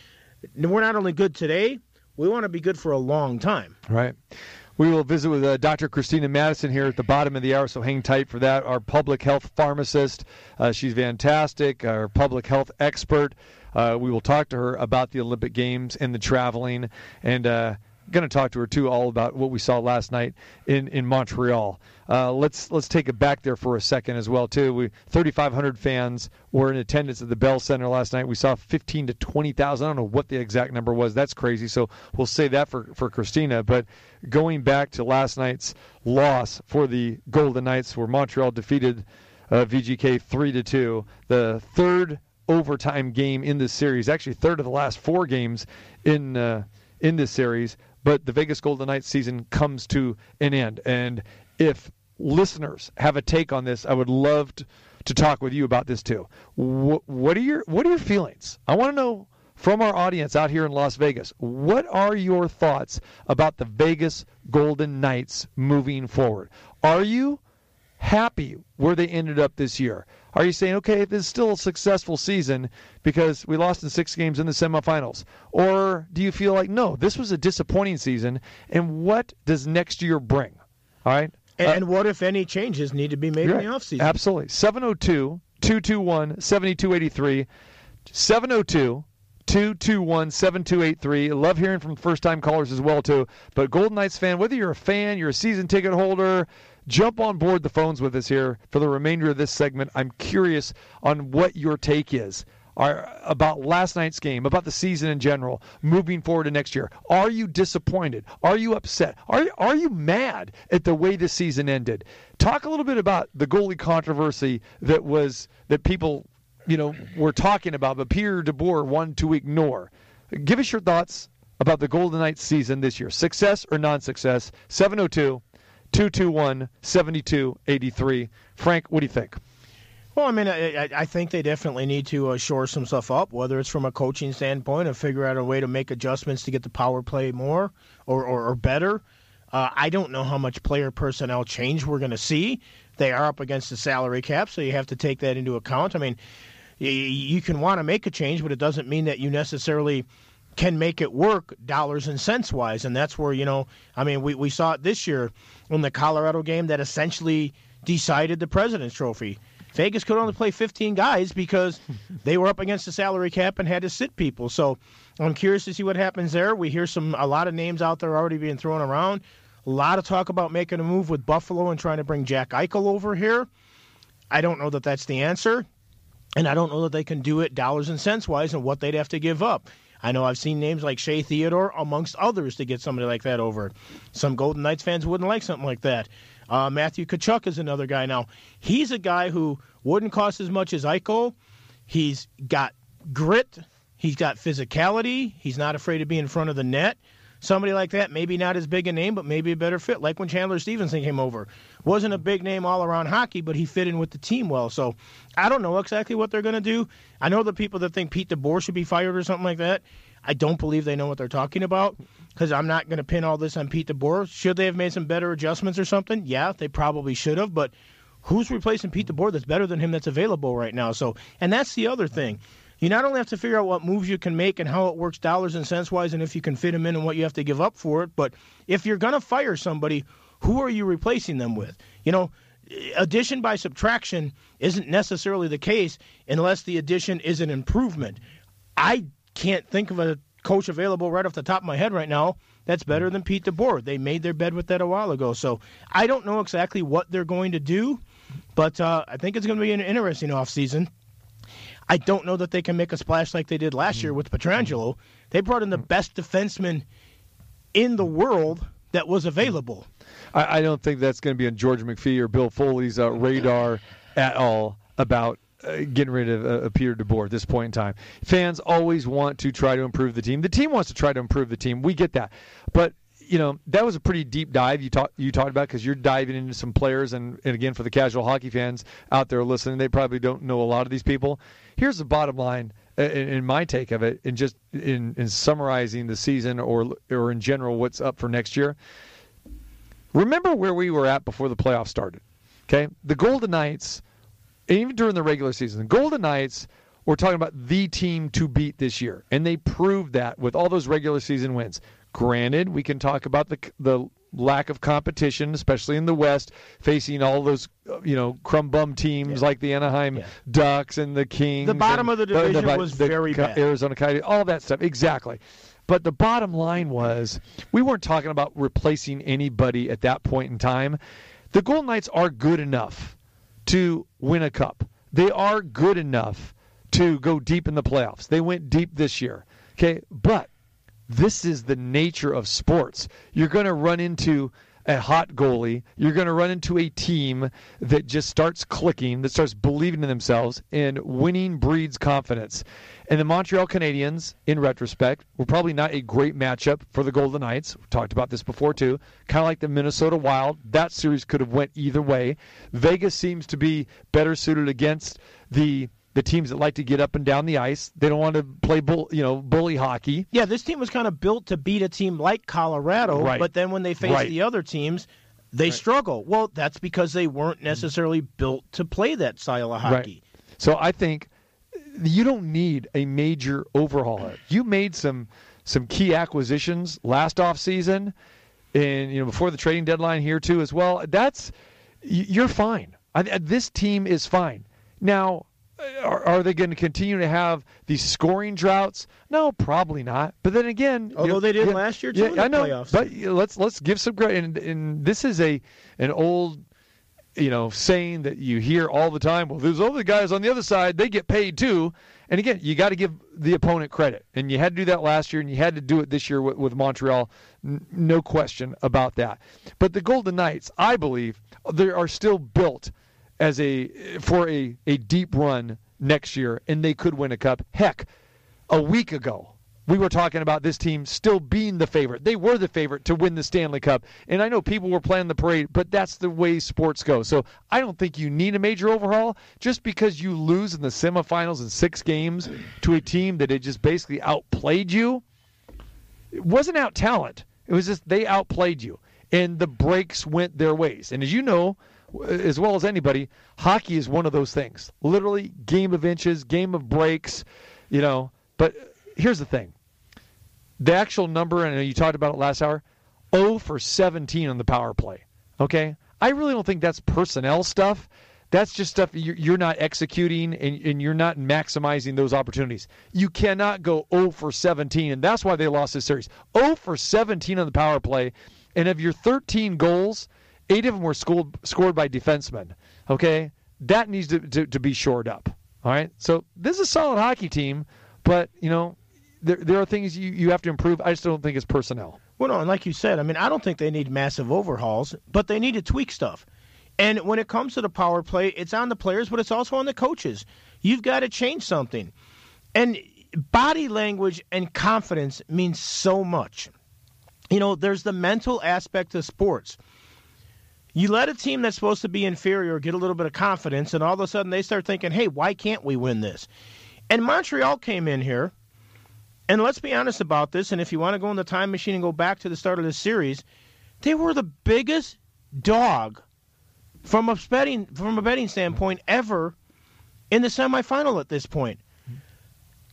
we're not only good today, we want to be good for a long time. Right. We will visit with uh, Dr. Christina Madison here at the bottom of the hour, so hang tight for that. Our public health pharmacist. Uh, she's fantastic, our public health expert. Uh, we will talk to her about the Olympic Games and the traveling, and uh, going to talk to her too all about what we saw last night in in Montreal. Uh, let's let's take it back there for a second as well too. We 3,500 fans were in attendance at the Bell Center last night. We saw 15 to 20,000. I don't know what the exact number was. That's crazy. So we'll say that for for Christina. But going back to last night's loss for the Golden Knights, where Montreal defeated uh, VGK three to two, the third overtime game in this series. Actually, third of the last four games in uh, in this series. But the Vegas Golden Knights season comes to an end. And if listeners have a take on this, I would love to, to talk with you about this too. What, what are your What are your feelings? I want to know from our audience out here in Las Vegas. What are your thoughts about the Vegas Golden Knights moving forward? Are you happy where they ended up this year? Are you saying, okay, this is still a successful season because we lost in six games in the semifinals? Or do you feel like, no, this was a disappointing season, and what does next year bring? All right? And, Uh, and what if any changes need to be made in the offseason? Absolutely. 702 221 7283. 702 221 7283. Love hearing from first time callers as well, too. But Golden Knights fan, whether you're a fan, you're a season ticket holder, jump on board the phones with us here for the remainder of this segment. I'm curious on what your take is. are about last night's game, about the season in general, moving forward to next year. Are you disappointed? Are you upset? Are are you mad at the way this season ended? Talk a little bit about the goalie controversy that was that people, you know, were talking about, but Peter DeBoer wanted to ignore. Give us your thoughts about the Golden Knights season this year. Success or non-success? 702 221 7283. Frank, what do you think? Well, I mean, I, I think they definitely need to uh, shore some stuff up, whether it's from a coaching standpoint and figure out a way to make adjustments to get the power play more or, or, or better. Uh, I don't know how much player personnel change we're going to see. They are up against the salary cap, so you have to take that into account. I mean, you, you can want to make a change, but it doesn't mean that you necessarily can make it work dollars and cents wise. And that's where, you know, I mean, we, we saw it this year in the Colorado game that essentially decided the President's Trophy. Vegas could only play 15 guys because they were up against the salary cap and had to sit people. So I'm curious to see what happens there. We hear some a lot of names out there already being thrown around. A lot of talk about making a move with Buffalo and trying to bring Jack Eichel over here. I don't know that that's the answer, and I don't know that they can do it dollars and cents wise and what they'd have to give up. I know I've seen names like Shea Theodore, amongst others, to get somebody like that over. Some Golden Knights fans wouldn't like something like that. Uh, Matthew Tkachuk is another guy now. He's a guy who wouldn't cost as much as Eichel. He's got grit. He's got physicality. He's not afraid to be in front of the net. Somebody like that, maybe not as big a name, but maybe a better fit. Like when Chandler Stephenson came over, wasn't a big name all around hockey, but he fit in with the team well. So I don't know exactly what they're going to do. I know the people that think Pete DeBoer should be fired or something like that. I don't believe they know what they're talking about because I'm not going to pin all this on Pete DeBoer. Should they have made some better adjustments or something? Yeah, they probably should have, but who's replacing Pete DeBoer that's better than him that's available right now? So, and that's the other thing. You not only have to figure out what moves you can make and how it works dollars and cents wise and if you can fit them in and what you have to give up for it, but if you're going to fire somebody, who are you replacing them with? You know, addition by subtraction isn't necessarily the case unless the addition is an improvement. I can't think of a coach available right off the top of my head right now that's better than Pete DeBoer. They made their bed with that a while ago. So I don't know exactly what they're going to do, but uh, I think it's going to be an interesting offseason. I don't know that they can make a splash like they did last year with Pietrangelo. They brought in the best defenseman in the world that was available. I, I don't think that's going to be on George McPhee or Bill Foley's uh, radar at all about uh, getting rid of uh, Peter DeBoer at this point in time. Fans always want to try to improve the team. The team wants to try to improve the team. We get that, but you know that was a pretty deep dive you talked you talked about because you're diving into some players and, and again for the casual hockey fans out there listening, they probably don't know a lot of these people. Here's the bottom line. uh, In, in my take of it, and just in, in summarizing the season or or in general what's up for next year, remember where we were at before the playoffs started. Okay, the Golden Knights, even during the regular season, the Golden Knights were talking about the team to beat this year, and they proved that with all those regular season wins. Granted, we can talk about the the lack of competition, especially in the West, facing all those uh, you know crumb bum teams Yeah. like the Anaheim Yeah. Ducks and the Kings. The bottom of the division was very Co- bad. Arizona Coyotes, all that stuff. Exactly. But the bottom line was we weren't talking about replacing anybody at that point in time. The Golden Knights are good enough to win a cup. They are good enough to go deep in the playoffs. They went deep this year. Okay, but this is the nature of sports. You're going to run into a hot goalie. You're going to run into a team that just starts clicking, that starts believing in themselves, and winning breeds confidence. And the Montreal Canadiens, in retrospect, were probably not a great matchup for the Golden Knights. We've talked about this before too. Kind of like the Minnesota Wild. That series could have went either way. Vegas seems to be better suited against the the teams that like to get up and down the ice. They don't want to play bull, you know, bully hockey. Yeah, this team was kind of built to beat a team like Colorado, Right. but then when they face Right. the other teams, they struggle. Well, that's because they weren't necessarily built to play that style of hockey. So I think you don't need a major overhaul. You made some some key acquisitions last off season, and you know before the trading deadline here too as well. That's you're fine. I, this team is fine. Now, are, are they going to continue to have these scoring droughts? No, probably not. But then again, you Although know, they did yeah, last year, too, Yeah, in the I know. playoffs. But let's let's give some credit. And, and this is a an old you know, saying that you hear all the time, well, there's other guys on the other side, they get paid too. And again, you got to give the opponent credit, and you had to do that last year, and you had to do it this year with, with Montreal. N- no question about that. But the Golden Knights, I believe, they are still built as a for a, a deep run next year, and they could win a cup. Heck, a week ago, we were talking about this team still being the favorite. They were the favorite to win the Stanley Cup. And I know people were playing the parade, but that's the way sports go. So I don't think you need a major overhaul just because you lose in the semifinals in six games to a team that had just basically outplayed you. It wasn't out talent, it was just they outplayed you. And the breaks went their ways. And as you know, as well as anybody, hockey is one of those things. Literally, game of inches, game of breaks, you know. But here's the thing the actual number, and you talked about it last hour 0 for 17 on the power play. Okay? I really don't think that's personnel stuff. That's just stuff you're not executing and, you're not maximizing those opportunities. You cannot go 0 for 17, and that's why they lost this series. 0 for 17 on the power play, and of your 13 goals, eight of them were scored, scored by defensemen. Okay? That needs to, to, to be shored up. All right? So this is a solid hockey team, but, you know, there, there are things you, you have to improve. I just don't think it's personnel. Well, no, and like you said, I mean, I don't think they need massive overhauls, but they need to tweak stuff. And when it comes to the power play, it's on the players, but it's also on the coaches. You've got to change something. And body language and confidence means so much. You know, there's the mental aspect of sports. You let a team that's supposed to be inferior get a little bit of confidence, and all of a sudden they start thinking, hey, why can't we win this? And Montreal came in here and let's be honest about this. And if you want to go in the time machine and go back to the start of this series, they were the biggest dog from a betting from a betting standpoint ever in the semifinal at this point.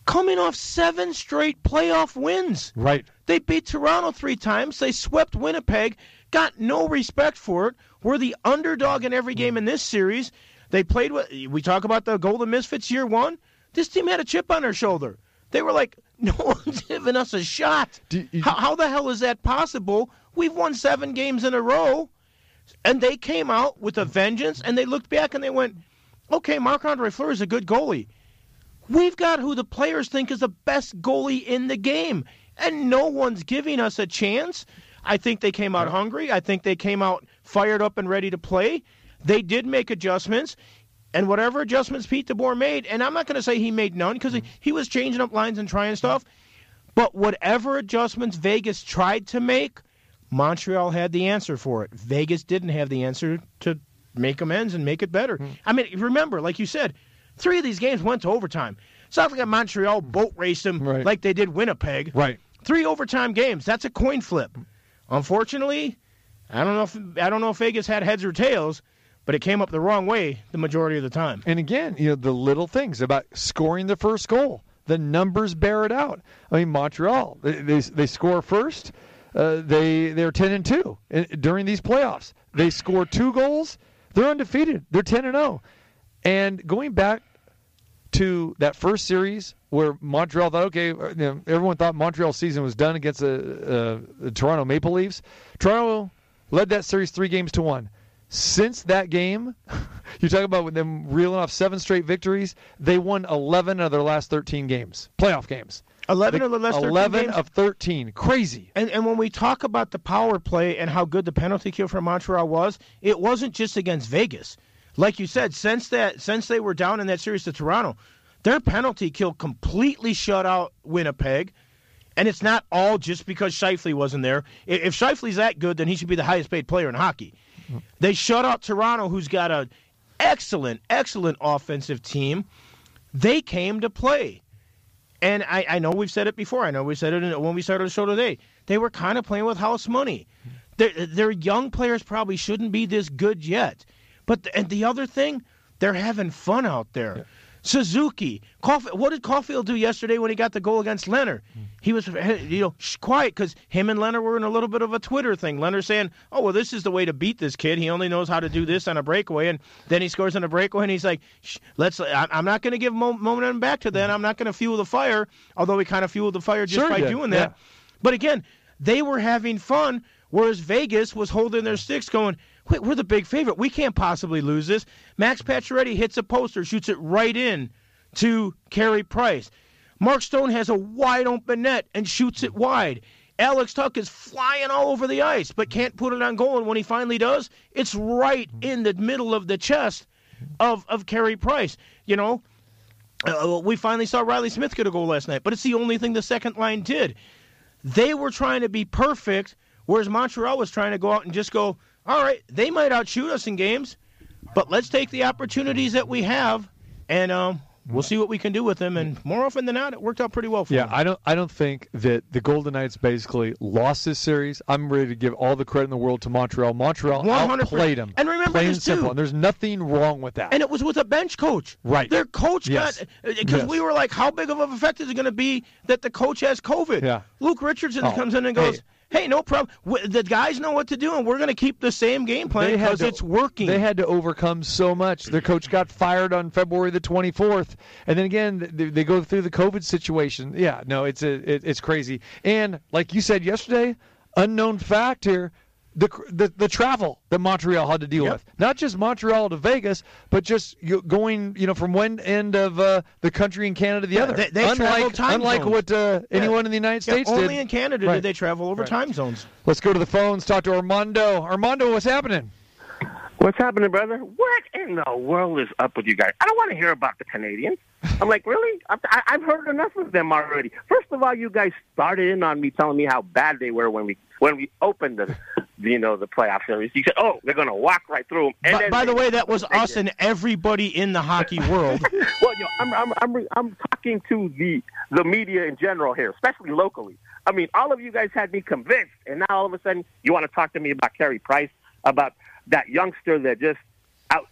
Coming off seven straight playoff wins. Right. They beat Toronto three times. They swept Winnipeg. Got no respect for it. We're the underdog in every game in this series. They played with. We talk about the Golden Misfits year one. This team had a chip on their shoulder. They were like, no one's giving us a shot. You, how, how the hell is that possible? We've won seven games in a row. And they came out with a vengeance and they looked back and they went, okay, Marc Andre Fleury is a good goalie. We've got who the players think is the best goalie in the game. And no one's giving us a chance. I think they came out hungry. I think they came out fired up and ready to play. They did make adjustments. And whatever adjustments Pete DeBoer made, and I'm not going to say he made none because he, he was changing up lines and trying stuff, but whatever adjustments Vegas tried to make, Montreal had the answer for it. Vegas didn't have the answer to make amends and make it better. Mm. I mean, remember, like you said, three of these games went to overtime. It's not like Montreal boat raced them right. like they did Winnipeg. Right. Three overtime games. That's a coin flip. Unfortunately, I don't know if I don't know if Vegas had heads or tails but it came up the wrong way the majority of the time. And again, you know, the little things about scoring the first goal, the numbers bear it out. I mean, Montreal, they they, they score first. Uh, they they're ten and two during these playoffs. They score two goals. They're undefeated. They're ten and zero. Oh. And going back to that first series where Montreal thought, okay, uh, you know, everyone thought Montreal's season was done against the, uh, the Toronto Maple Leafs. Toronto led that series three games to one. Since that game, you talk about them reeling off seven straight victories. They won 11 of their last 13 games, playoff games. 11 of the last 13 11 games? of 13. Crazy. And, and when we talk about the power play and how good the penalty kill for Montreal was, it wasn't just against Vegas. Like you said, since that since they were down in that series to Toronto, their penalty kill completely shut out Winnipeg. And it's not all just because Scheifele wasn't there. If Scheifele's that good, then he should be the highest paid player in hockey. They shut out Toronto, who's got an excellent, excellent offensive team. They came to play. And I, I know we've said it before. I know we said it when we started the show today. They were kind of playing with house money. Their, their young players probably shouldn't be this good yet. But the, and the other thing, they're having fun out there. Yeah. Suzuki. What did Caufield do yesterday when he got the goal against Lehner? Hmm. He was, you know, quiet because him and Lehner were in a little bit of a Twitter thing. Lehner saying, "Oh well, this is the way to beat this kid. He only knows how to do this on a breakaway." And then he scores on a breakaway, and he's like, "Let's." I'm not going to give momentum back to that. Hmm. I'm not going to fuel the fire. Although he kind of fueled the fire just sure by did. doing that. Yeah. But again, they were having fun, whereas Vegas was holding their sticks, going Wait, we're the big favorite. We can't possibly lose this. Max Pacioretty hits a poster, shoots it right in to Carey Price. Mark Stone has a wide open net and shoots it wide. Alex Tuch is flying all over the ice, but can't put it on goal. And when he finally does, it's right in the middle of the chest of of Carey Price. You know, uh, we finally saw Reilly Smith get a goal last night, but it's the only thing the second line did. They were trying to be perfect, whereas Montreal was trying to go out and just go, all right, they might outshoot us in games, but let's take the opportunities that we have and um, we'll see what we can do with them. And more often than not, it worked out pretty well for Yeah, them. I don't. I don't think that the Golden Knights basically lost this series. I'm ready to give all the credit in the world to Montreal. Montreal 100%. outplayed them. And remember plain this, and simple. too. And there's nothing wrong with that. And it was with a bench coach. Right. Their coach Yes. got because Yes. we were like, how big of an effect is it going to be that the coach has COVID? Yeah. Luke Richardson Oh, comes in and goes, hey. Hey, no problem. W- The guys know what to do, and we're going to keep the same game plan because it's working. They had to overcome so much. Their coach got fired on February the 24th, and then again they, they go through the COVID situation. Yeah, no, it's a it, it's crazy. And like you said yesterday, unknown fact here. The, the the travel that Montreal had to deal Yep. with, not just Montreal to Vegas, but just going, you know, from one end of uh, the country in Canada to the Yeah, other. they- they traveled unlike time unlike zones. what uh, anyone in the United Yeah, States only did. in Canada Right. did they travel over Right. time zones. Let's go to the phones. Talk to Armando. Armando, what's happening? What's happening, brother? What in the world is up with you guys? I don't want to hear about the Canadians. I'm like, really? I've, I've heard enough of them already. First of all, you guys started in on me telling me how bad they were when we when we opened the, you know, the playoff series. You said, oh, they're going to walk right through them. And By, then by the way, that was us did. and everybody in the hockey world. Well, you know, I'm, I'm, I'm, I'm talking to the, the media in general here, especially locally. I mean, all of you guys had me convinced, and now all of a sudden you want to talk to me about Carey Price, about that youngster that just out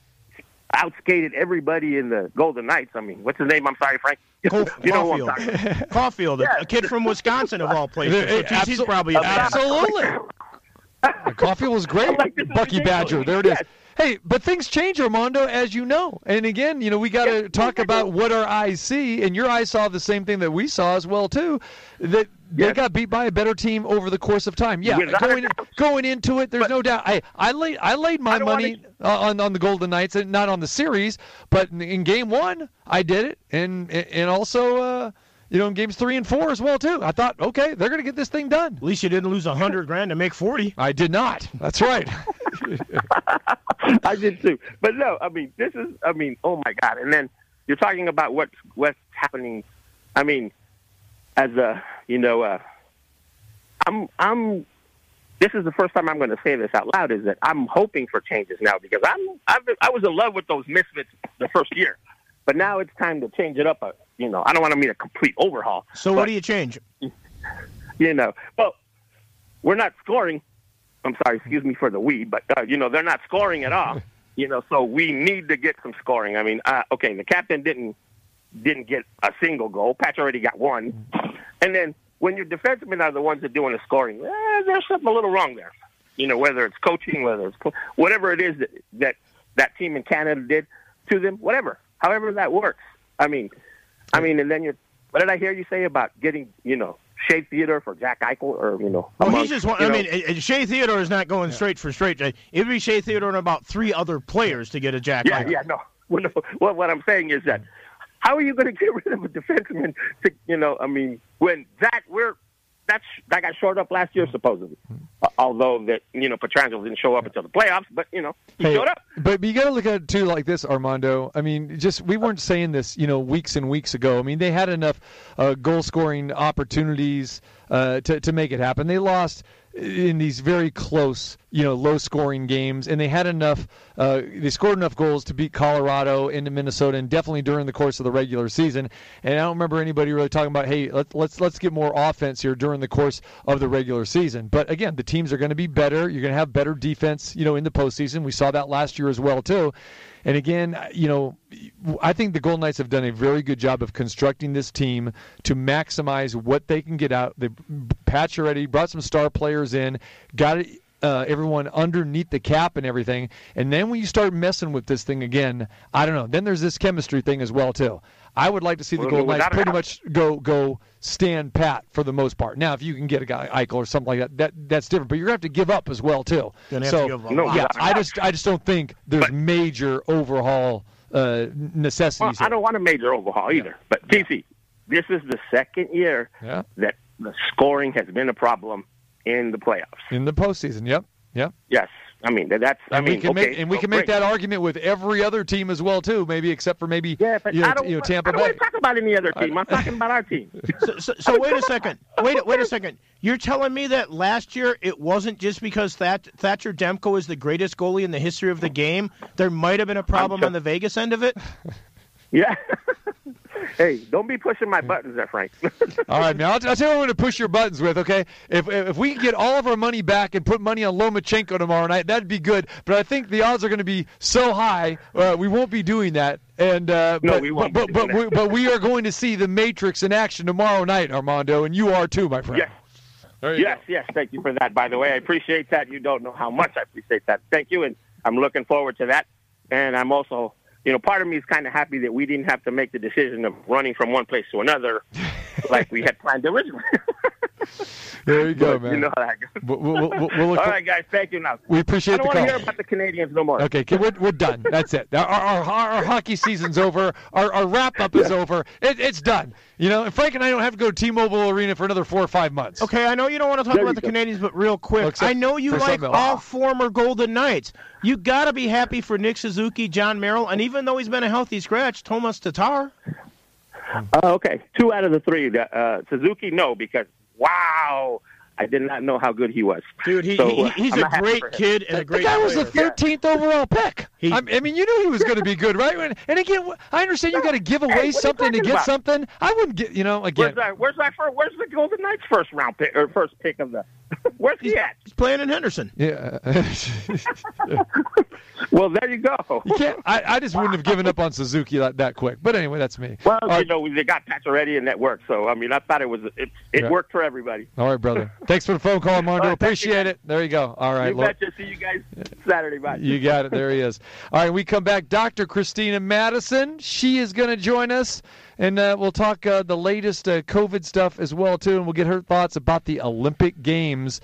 outskated everybody in the Golden Knights. I mean, what's his name? I'm sorry, Frank. Cole- you know who I'm Caufield. talking about. Caufield, a- a kid from Wisconsin of all places. So he's- he's abso- probably a fan. Coffee was great. Like, Bucky. Badger. There it is. Yes. Hey, but things change, Armando, as you know. And again, you know, we got to Yes, talk about what our eyes see, and your eyes saw the same thing that we saw as well too. That they got beat by a better team over the course of time. Yeah, Without going going into it, there's no doubt. I I laid I laid my I wanna- money uh, on on the Golden Knights, and not on the series, but in, in game one, I did it, and and also. Uh, you know, in games three and four as well too. I thought, okay, they're going to get this thing done. At least you didn't lose a hundred grand to make forty. I did not. That's right. I did too. But no, I mean, this is, I mean, oh my God. And then you're talking about what's, what's happening. I mean, as a, you know, uh, I'm, I'm, this is the first time I'm going to say this out loud is that I'm hoping for changes now because I'm, I've been, I was in love with those misfits the first year, but now it's time to change it up. A, you know, I don't want to mean a complete overhaul. So but- what do you change? you know. Well, we're not scoring. I'm sorry, excuse me for the we, but uh, you know they're not scoring at all. You know, so we need to get some scoring. I mean, uh, okay, the captain didn't didn't get a single goal. Pacioretty got one, and then when your defensemen are the ones that doing the scoring, eh, there's something a little wrong there. You know, whether it's coaching, whether it's whatever it is that that that team in Canada did to them, whatever, however that works. I mean, I mean, and then you're. What did I hear you say about getting, you know, Shea Theodore for Jack Eichel, or you know? Well, among- he's just. One, I know, mean, Shea Theodore is not going straight for straight. Uh, It'd be Shea Theodore and about three other players to get a Jack. yeah, Eichel. yeah, no. Well, no. Well, what I'm saying is that how are you going to get rid of a defenseman? To you know, I mean, when that we're that's that got short up last year supposedly. Uh, although that you know Pietrangelo didn't show up until the playoffs, but you know he Hey, showed up. But you got to look at it too like this, Armando. I mean, just we weren't saying this, you know, weeks and weeks ago. I mean, they had enough uh, goal scoring opportunities uh, to to make it happen. They lost in these very close, you know, low scoring games, and they had enough. Uh, they scored enough goals to beat Colorado into Minnesota, and definitely during the course of the regular season. And I don't remember anybody really talking about, hey, let's let's let's get more offense here during the course of the regular season. But again, the teams are going to be better. You're going to have better defense, you know, in the postseason. We saw that last year as well too. And again, you know, I think the Golden Knights have done a very good job of constructing this team to maximize what they can get out. They patch already brought some star players in, got it. Uh, everyone underneath the cap and everything, and then when you start messing with this thing again, I don't know. Then there's this chemistry thing as well too. I would like to see the Well, Golden Knights pretty much go go stand pat for the most part. Now, if you can get a guy Eichel or something like that, that that's different. But you're gonna have to give up as well too. Gonna have so to give up a No, lot. yeah, without a I doubt. just I just don't think there's But- major overhaul uh, Well, necessities. I don't want a major overhaul either. But TC, this is the second year Yeah. that the scoring has been a problem in the playoffs. in the postseason. Yep, yep. Yes, I mean that's. I mean, we can okay, make and we so can make great. that argument with every other team as well too. Maybe except for maybe Yeah, but you know, I don't, you know Tampa I don't Bay. want to talk about any other team. I'm talking about our team. So, so, so wait a second. Wait, wait a second. You're telling me that last year it wasn't just because That- Thatcher Demko is the greatest goalie in the history of the game. There might have been a problem on the Vegas end of it. Yeah. hey, don't be pushing my buttons there, Frank. All right, man. I'll, I'll tell you what I'm going to push your buttons with. Okay, if if we can get all of our money back and put money on Lomachenko tomorrow night, that'd be good. But I think the odds are going to be so high, uh, we won't be doing that. And uh, No, but, we won't But be but, doing but, we, but we are going to see the Matrix in action tomorrow night, Armando, and you are too, my friend. yes, There you yes, yes. Thank you for that. By the way, I appreciate that. You don't know how much I appreciate that. Thank you, and I'm looking forward to that. And I'm also, you know, part of me is kind of happy that we didn't have to make the decision of running from one place to another, like we had planned originally. There you go, But man. You know how that goes. We'll, we'll, we'll, we'll look All guys. Thank you. Now We appreciate. I appreciate don't the want to hear about the Canadians no more. Okay, okay, we're, we're done. That's it. Our, our, our, our hockey season's over. Our, our wrap up is over. It, it's done. You know, and Frank and I don't have to go to T-Mobile Arena for another four or five months. Okay, I know you don't want to talk There about the go. Canadians, but real quick, Except I know you like some of them. all former Golden Knights. You got to be happy for Nick Suzuki, Jon Merrill, and even though he's been a healthy scratch, Thomas Tatar. Uh, okay, two out of the three. Uh, Suzuki, no, because wow, I did not know how good he was. Dude, he, So, he, uh, he's I'm a great kid and a The great guy was the player. 13th overall pick. He- I, I mean, you knew he was going to be good, right? And- And again, I understand you got to give away what are you something to get about? something. I wouldn't get, you know, again. Where's that? Where's that? First, where's the Golden Knights first round pick or first pick of the? Where's he at? He's playing in Henderson. Yeah. Well, there you go. I, I just wouldn't have given up on Suzuki that, that quick. But anyway, that's me. Well, All you know, they got Pacioretty, and that worked. So, I mean, I thought it was it. It Yeah. worked for everybody. all right, brother. Thanks for the phone call. All right, Appreciate it. There you go. All right. you betcha. See you guys Saturday. Bye. You got it. There he is. All right, we come back. Dr. Christina Madison. She is going to join us, and uh, we'll talk uh, the latest uh, COVID stuff as well too, and we'll get her thoughts about the Olympic Games.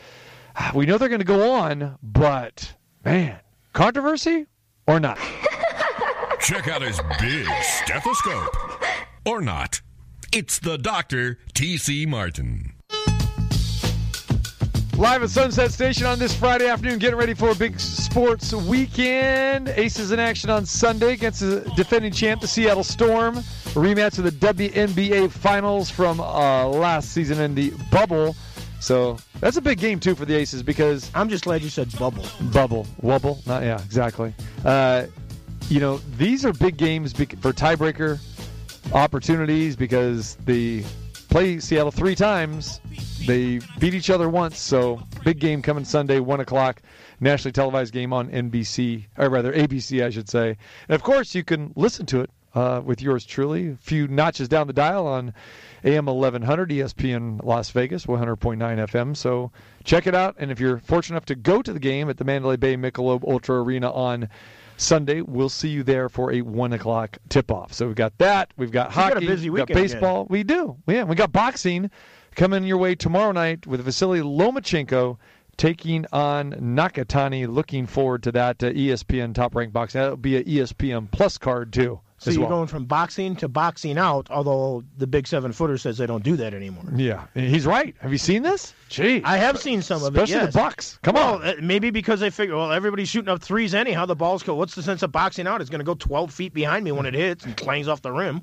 We know they're going to go on, but man, controversy or not? Check out his big stethoscope. Or not. It's the Dr. T.C. Martin. Live at Sunset Station on this Friday afternoon, getting ready for a big sports weekend. Aces in action on Sunday against the defending champ, the Seattle Storm. A rematch of the WNBA Finals from uh, last season in the bubble. So that's a big game too for the Aces because I'm just glad you said bubble. bubble, wubble, not yeah, exactly. Uh, you know these are big games bec- for tiebreaker opportunities because they play Seattle three times. They beat each other once, so big game coming Sunday, one o'clock, nationally televised game on NBC, or rather ABC, I should say. And of course, you can listen to it uh, with yours truly, a few notches down the dial on AM 1100 ESPN Las Vegas, 100.9 FM. So check it out, and if you're fortunate enough to go to the game at the Mandalay Bay Michelob Ultra Arena on Sunday. We'll see you there for a one o'clock tip-off. So we've got that. We've got You've got a hockey. busy we've got weekend baseball. We do. Yeah, we got boxing coming your way tomorrow night with Vasily Lomachenko taking on Nakatani. Looking forward to that uh, ESPN Top Rank Boxing. That'll be an ESPN Plus card too. So you're well. going from boxing to boxing out, although the big seven footer says they don't do that anymore. Yeah, he's right. Have you seen this? Gee, I have seen some of it. especially yes. the Bucks. Come well, on. uh, maybe because they figure, well, everybody's shooting up threes anyhow. The ball's go. What's the sense of boxing out? It's going to go 12 feet behind me when it hits and clangs off the rim.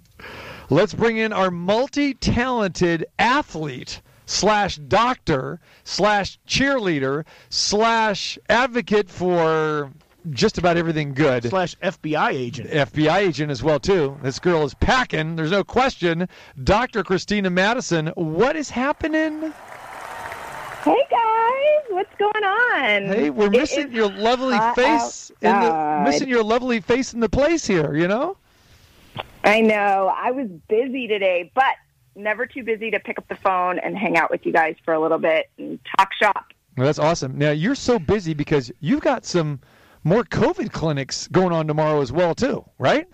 Let's bring in our multi-talented athlete slash doctor slash cheerleader slash advocate for just about everything good. Slash FBI agent. FBI agent as well too. This girl is packing. There's no question. Dr. Christina Madison, what is happening? Hey guys, what's going on? Hey, we're missing your lovely hot face in the missing your lovely face in the place here. You know. I know. I was busy today, but never too busy to pick up the phone and hang out with you guys for a little bit and talk shop. Well, that's awesome. Now you're so busy because you've got some more COVID clinics going on tomorrow as well too, right?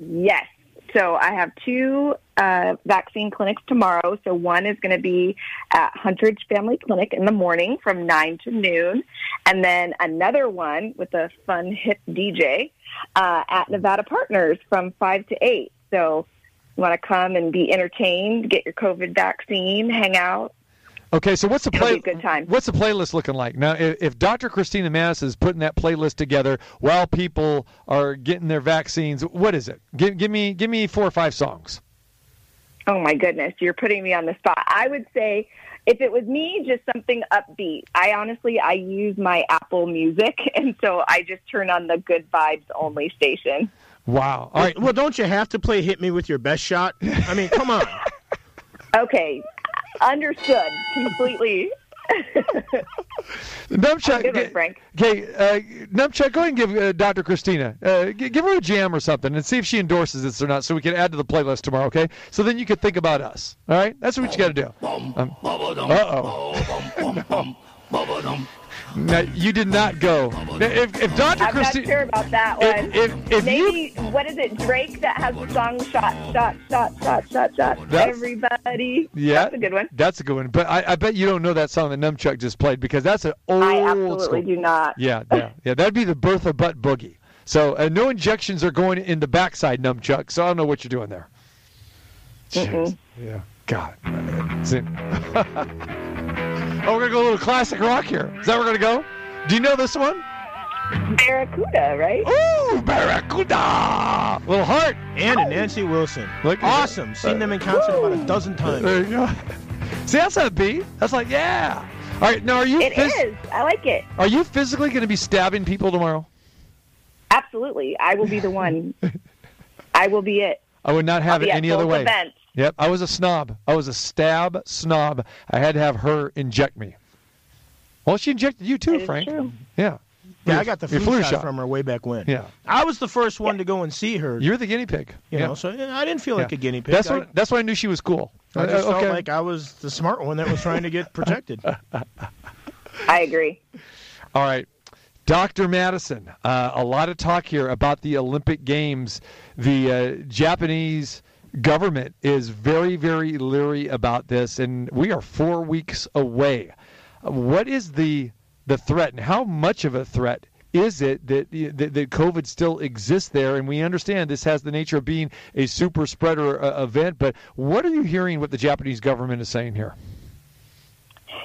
Yes. So I have two uh, vaccine clinics tomorrow. So one is going to be at Huntridge Family Clinic in the morning from 9 to noon. and then another one with a fun hip DJ uh, at Nevada Partners from five to eight. So you want to come and be entertained, get your COVID vaccine, hang out. Okay, so what's the It'll play? be a good time. What's the playlist looking like now? If, if Dr. Christina Mass is putting that playlist together while people are getting their vaccines, what is it? Give, give me give me four or five songs. Oh my goodness, you're putting me on the spot. I would say if it was me, just something upbeat. I honestly, I use my Apple Music, and so I just turn on the good vibes only station. Wow. All right. Well, don't you have to play "Hit Me with Your Best Shot"? I mean, come on. Okay, understood completely. Numchuck, Good one, Frank. Okay, uh, Numchuck, go ahead and give uh, Dr. Christina, uh, g- give her a jam or something and see if she endorses this or not so we can add to the playlist tomorrow, okay? So then you can think about us, all right? That's what you got to do. Um, uh-oh. No, you did not go. If, if Dr. I'm not sure about that one. if- if you- Maybe what is it? Drake that has the song "Shot, Shot, Shot, Shot, Shot, Shot." Everybody. Yeah, that's a good one. That's a good one. But I, I bet you don't know that song that Numchuck just played because that's an old I absolutely school. do not. Yeah, yeah, yeah. That'd be the birth of butt boogie. So uh, no injections are going in the backside, Numchuck. So I don't know what you're doing there. Yeah. God. It's in- oh, we're gonna go a little classic rock here. Is that where we're gonna go? Do you know this one? Barracuda, right? Ooh, Barracuda! Little heart. And a Nancy Wilson. Look awesome. that. Seen them in concert about a dozen times. There you go. See, that's a beat. That's like, yeah. All right, now are you It phys- is. I like it. are you physically going to be stabbing people tomorrow? Absolutely. I will be the one. I will be it. I would not have I'll it any other both way. events. Yep, I was a snob. I was a stab snob. I had to have her inject me. Well, she injected you too, Frank. true. Yeah. Yeah, I got the your flu, flu shot, shot. from her way back when. Yeah. I was the first one to go and see her. You're the guinea pig. You Yeah. know, so I didn't feel like Yeah. a guinea pig. That's I, what. That's why I knew she was cool. I just Uh, felt like I was the smart one that was trying to get protected. I agree. All right. Dr. Madison, uh, a lot of talk here about the Olympic Games. The uh, Japanese government is very, very leery about this, and we are four weeks away. What is the the threat, and how much of a threat is it that, that, that COVID still exists there? And we understand this has the nature of being a super spreader uh, event, but what are you hearing what the Japanese government is saying here?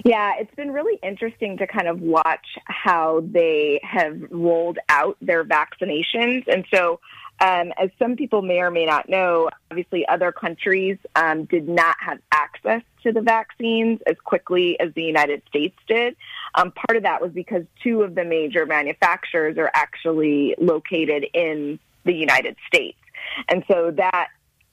Yeah, it's been really interesting to kind of watch how they have rolled out their vaccinations. And so, um, as some people may or may not know, obviously other countries um, did not have access to the vaccines as quickly as the United States did. Um, part of that was because two of the major manufacturers are actually located in the United States. And so that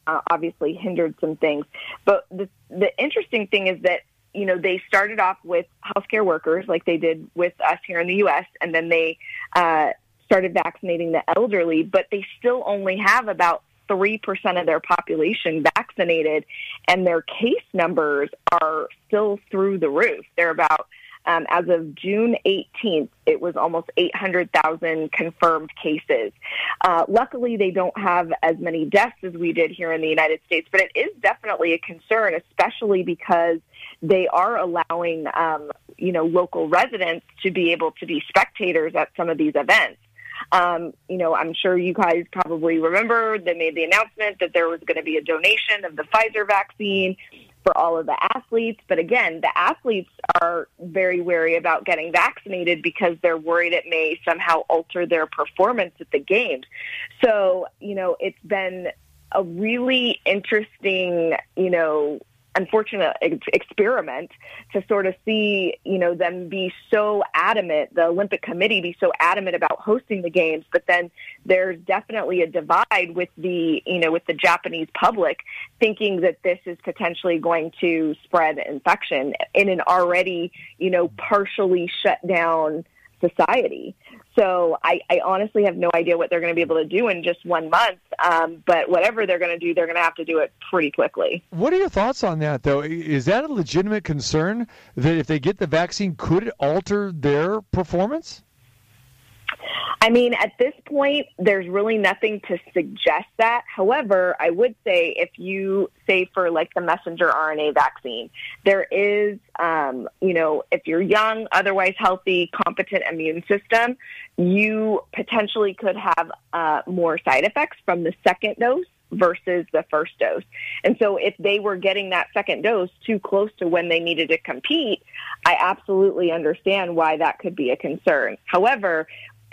uh, obviously hindered some things. But the, the interesting thing is that you know, they started off with healthcare workers like they did with us here in the U.S., and then they uh, started vaccinating the elderly, but they still only have about 3% of their population vaccinated, and their case numbers are still through the roof. They're about, um, as of June 18th, it was almost 800,000 confirmed cases. Uh, luckily, they don't have as many deaths as we did here in the United States, but it is definitely a concern, especially because they are allowing, um, you know, local residents to be able to be spectators at some of these events. Um, you know, I'm sure you guys probably remember they made the announcement that there was going to be a donation of the Pfizer vaccine for all of the athletes. But again, the athletes are very wary about getting vaccinated because they're worried it may somehow alter their performance at the games. So, you know, it's been a really interesting, you know, unfortunate ex- experiment to sort of see, you know, them be so adamant, the Olympic Committee be so adamant about hosting the games, but then there's definitely a divide with the, you know, with the Japanese public thinking that this is potentially going to spread infection in an already, you know, partially shut down society. So I, I honestly have no idea what they're going to be able to do in just one month. Um, but whatever they're going to do, they're going to have to do it pretty quickly. What are your thoughts on that, though? Is that a legitimate concern that if they get the vaccine, could it alter their performance? I mean, at this point, there's really nothing to suggest that. However, I would say if you say for like the messenger RNA vaccine, there is, um, you know, if you're young, otherwise healthy, competent immune system, you potentially could have uh, more side effects from the second dose versus the first dose. And so if they were getting that second dose too close to when they needed to compete, I absolutely understand why that could be a concern. However,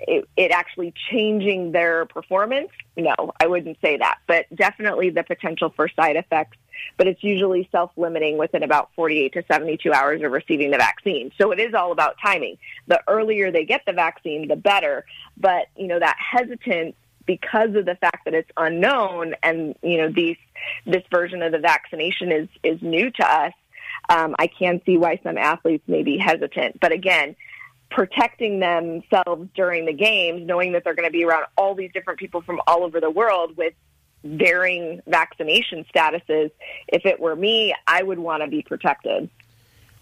it, it, actually changing their performance? No, I wouldn't say that, but definitely the potential for side effects. But it's usually self-limiting within about 48 to 72 hours of receiving the vaccine. So it is all about timing. The earlier they get the vaccine, the better. But, you know, that hesitance because of the fact that it's unknown and, you know, these, this version of the vaccination is, is new to us, um, I can see why some athletes may be hesitant. But again, protecting themselves during the games, knowing that they're going to be around all these different people from all over the world with varying vaccination statuses. If it were me, I would want to be protected.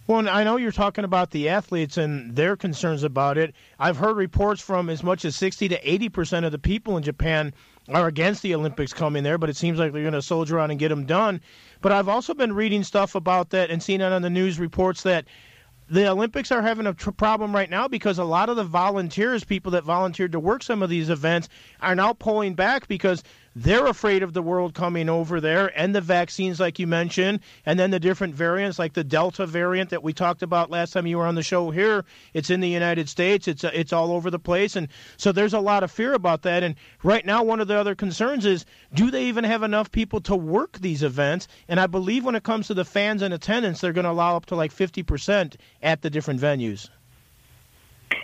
Well, I know you're talking about the athletes and their concerns about it. I've heard reports from as much as 60 to 80 percent of the people in Japan are against the Olympics coming there, but it seems like they're going to soldier on and get them done. But I've also been reading stuff about that and seeing it on the news reports that the Olympics are having a tr- problem right now because a lot of the volunteers, people that volunteered to work some of these events, are now pulling back because they're afraid of the world coming over there and the vaccines, like you mentioned, and then the different variants, like the Delta variant that we talked about last time you were on the show here. It's in the United States. It's uh, it's all over the place, and so there's a lot of fear about that. And right now, one of the other concerns is, do they even have enough people to work these events? And I believe when it comes to the fans and attendance, they're going to allow up to like 50% at the different venues.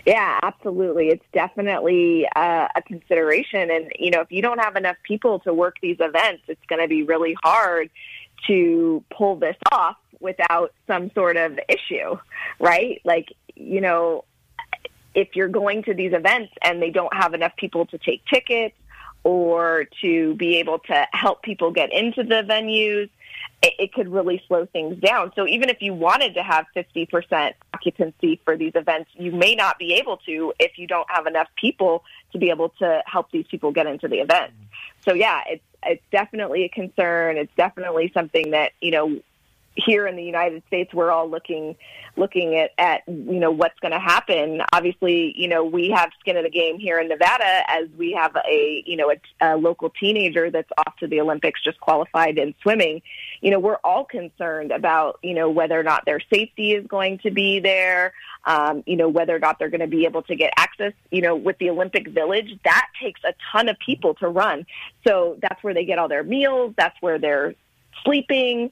Yeah, absolutely. It's definitely uh, a consideration. And, you know, if you don't have enough people to work these events, it's going to be really hard to pull this off without some sort of issue, right? Like, you know, if you're going to these events and they don't have enough people to take tickets or to be able to help people get into the venues, it, it could really slow things down. So even if you wanted to have 50% occupancy for these events, you may not be able to if you don't have enough people to be able to help these people get into the event. So yeah, it's it's definitely a concern. It's definitely something that, you know, here in the United States, we're all looking looking at, at you know what's going to happen. Obviously, you know we have skin in the game here in Nevada, as we have a you know a, a local teenager that's off to the Olympics, just qualified in swimming. You know we're all concerned about you know whether or not their safety is going to be there. Um, you know whether or not they're going to be able to get access. You know with the Olympic Village, that takes a ton of people to run. So that's where they get all their meals. That's where they're sleeping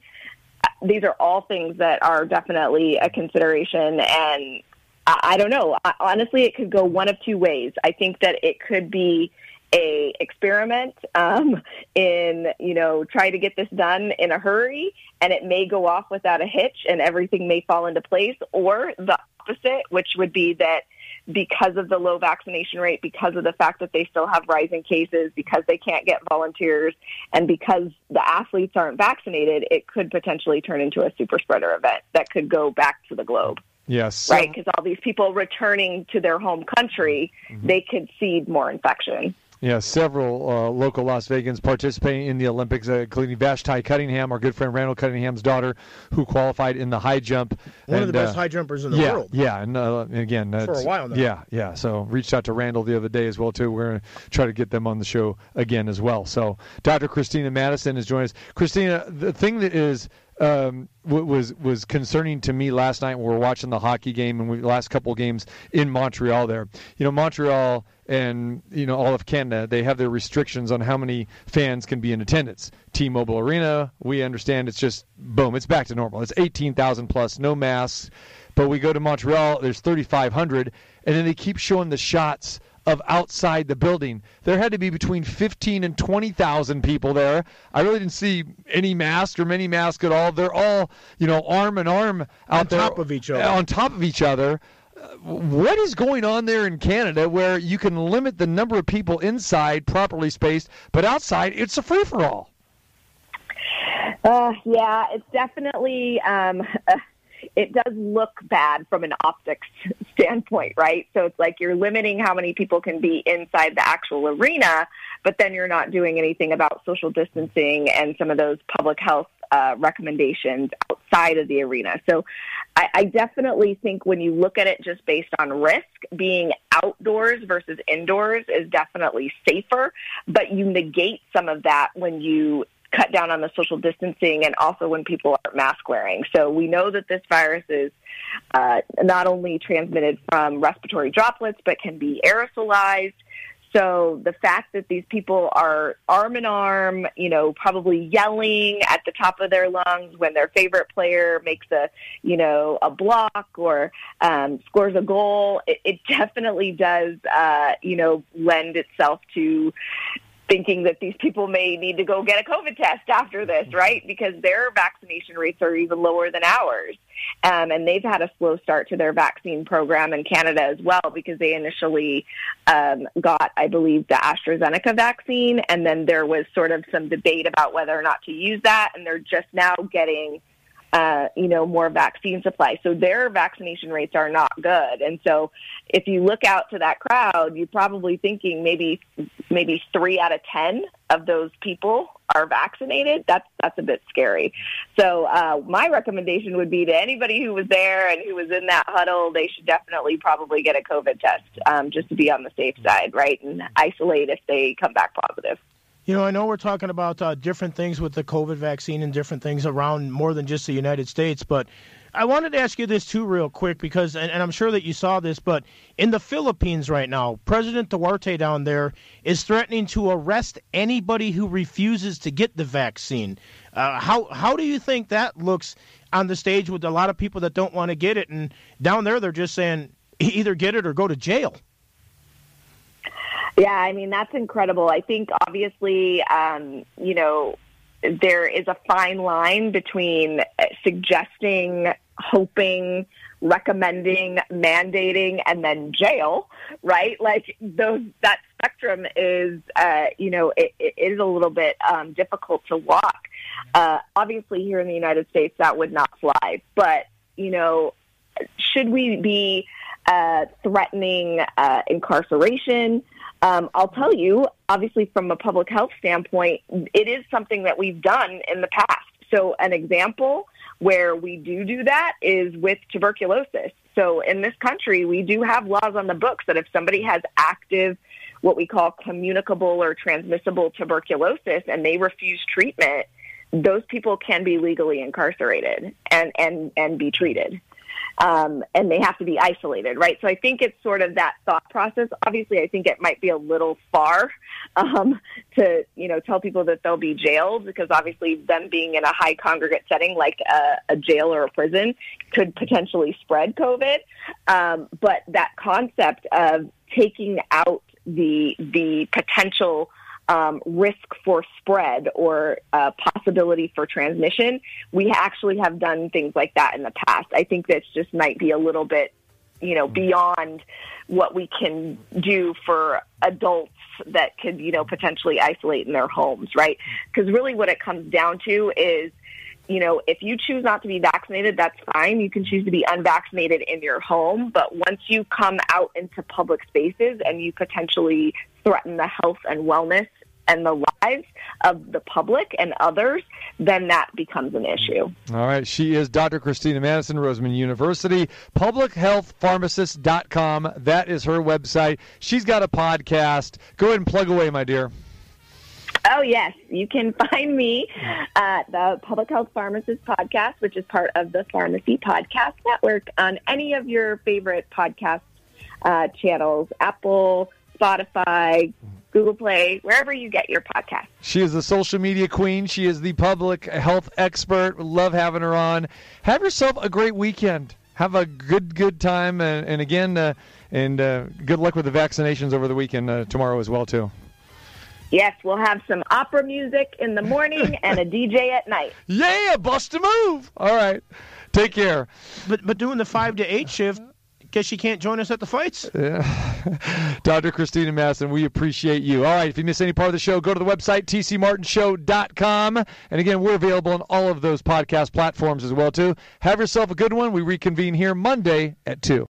these are all things that are definitely a consideration and I, I don't know. I, honestly, it could go one of two ways. I think that it could be a experiment um, in you know try to get this done in a hurry and it may go off without a hitch and everything may fall into place or the opposite which would be that because of the low vaccination rate, because of the fact that they still have rising cases, because they can't get volunteers, and because the athletes aren't vaccinated, it could potentially turn into a super spreader event that could go back to the globe. Yes. Right, because all these people returning to their home country, mm-hmm. they could seed more infection. Yeah, several uh, local Las Vegans participating in the Olympics, uh, including Vashti Cunningham, our good friend Randall Cunningham's daughter, who qualified in the high jump. One and, of the best uh, high jumpers in the yeah, world. Yeah, and, uh, and again, for a while now. Yeah, yeah. So reached out to Randall the other day as well too. We're going to try to get them on the show again as well. So Dr. Christina Madison is joining us. Christina, the thing that is um, was was concerning to me last night when we were watching the hockey game and we last couple games in Montreal. There, you know, Montreal and you know all of Canada, they have their restrictions on how many fans can be in attendance. T-Mobile Arena, we understand it's just boom, it's back to normal. It's 18,000 plus, no masks. But we go to Montreal, there's 3,500, and then they keep showing the shots of outside the building. There had to be between 15 and 20,000 people there. I really didn't see any mask or many masks at all. They're all, you know, arm in arm out on there. top of each other. On top of each other. What is going on there in Canada where you can limit the number of people inside properly spaced, but outside it's a free for all? Uh, yeah, it's definitely um, it does look bad from an optics standpoint, right? So it's like you're limiting how many people can be inside the actual arena, but then you're not doing anything about social distancing and some of those public health uh, recommendations outside of the arena. So I, I definitely think when you look at it just based on risk, being outdoors versus indoors is definitely safer, but you negate some of that when you cut down on the social distancing and also when people are mask wearing. So we know that this virus is uh, not only transmitted from respiratory droplets, but can be aerosolized. So the fact that these people are arm in arm, you know, probably yelling at the top of their lungs when their favorite player makes a, you know, a block or um, scores a goal, it, it definitely does, uh, you know, lend itself to thinking that these people may need to go get a COVID test after this, right? Because their vaccination rates are even lower than ours. Um, and they've had a slow start to their vaccine program in Canada as well because they initially um, got, I believe, the AstraZeneca vaccine. And then there was sort of some debate about whether or not to use that. And they're just now getting uh, you know, more vaccine supply. So their vaccination rates are not good. And so if you look out to that crowd, you're probably thinking maybe maybe three out of ten of those people are vaccinated. That's that's a bit scary. So uh, my recommendation would be to anybody who was there and who was in that huddle, they should definitely probably get a COVID test um, just to be on the safe side, right, and isolate if they come back positive. You know, I know we're talking about uh, different things with the COVID vaccine and different things around more than just the United States, but I wanted to ask you this too, real quick, because, and, and, I'm sure that you saw this, but in the Philippines right now, President Duarte down there is threatening to arrest anybody who refuses to get the vaccine. Uh, how how do you think that looks on the stage with a lot of people that don't want to get it, and down there they're just saying either get it or go to jail? Yeah, I mean, that's incredible. I think obviously, um, you know, there is a fine line between suggesting, hoping, recommending, mandating, and then jail, right? Like those, that spectrum is, uh, you know, it, it is a little bit um, difficult to walk. Uh, obviously, here in the United States, that would not fly. But you know, should we be uh, threatening uh, incarceration? Um, I'll tell you, obviously, from a public health standpoint, it is something that we've done in the past. So, an example where we do do that is with tuberculosis. So, in this country, we do have laws on the books that if somebody has active, what we call communicable or transmissible tuberculosis, and they refuse treatment, those people can be legally incarcerated and, and, and be treated um, and they have to be isolated, right? So I think it's sort of that thought process. Obviously, I think it might be a little far um, to you know tell people that they'll be jailed because obviously them being in a high congregate setting like a, a jail or a prison could potentially spread COVID. Um, but that concept of taking out the the potential um, risk for spread or uh, possibility for transmission, we actually have done things like that in the past. I think this just might be a little bit, you know, beyond what we can do for adults that could, you know, potentially isolate in their homes, right? Because really what it comes down to is you know, if you choose not to be vaccinated, that's fine. You can choose to be unvaccinated in your home. But once you come out into public spaces and you potentially threaten the health and wellness and the lives of the public and others, then that becomes an issue. All right. She is Dr. Christina Madison, Roseman University, publichealthpharmacist.com. That is her website. She's got a podcast. Go ahead and plug away, my dear. Oh, yes. You can find me at the Public Health Pharmacist Podcast, which is part of the Pharmacy Podcast Network, on any of your favorite podcast uh, channels Apple, Spotify, Google Play, wherever you get your podcast. She is the social media queen. She is the public health expert. Love having her on. Have yourself a great weekend. Have a good, good time. And, and again, uh, and uh, good luck with the vaccinations over the weekend uh, tomorrow as well, too. Yes, we'll have some opera music in the morning and a DJ at night. Yeah, bust a move. All right. Take care. But but doing the five to eight shift, guess she can't join us at the fights. Yeah. Dr. Christina Madison, we appreciate you. All right, if you miss any part of the show, go to the website, tcmartinshow.com. And again, we're available on all of those podcast platforms as well, too. Have yourself a good one. We reconvene here Monday at 2.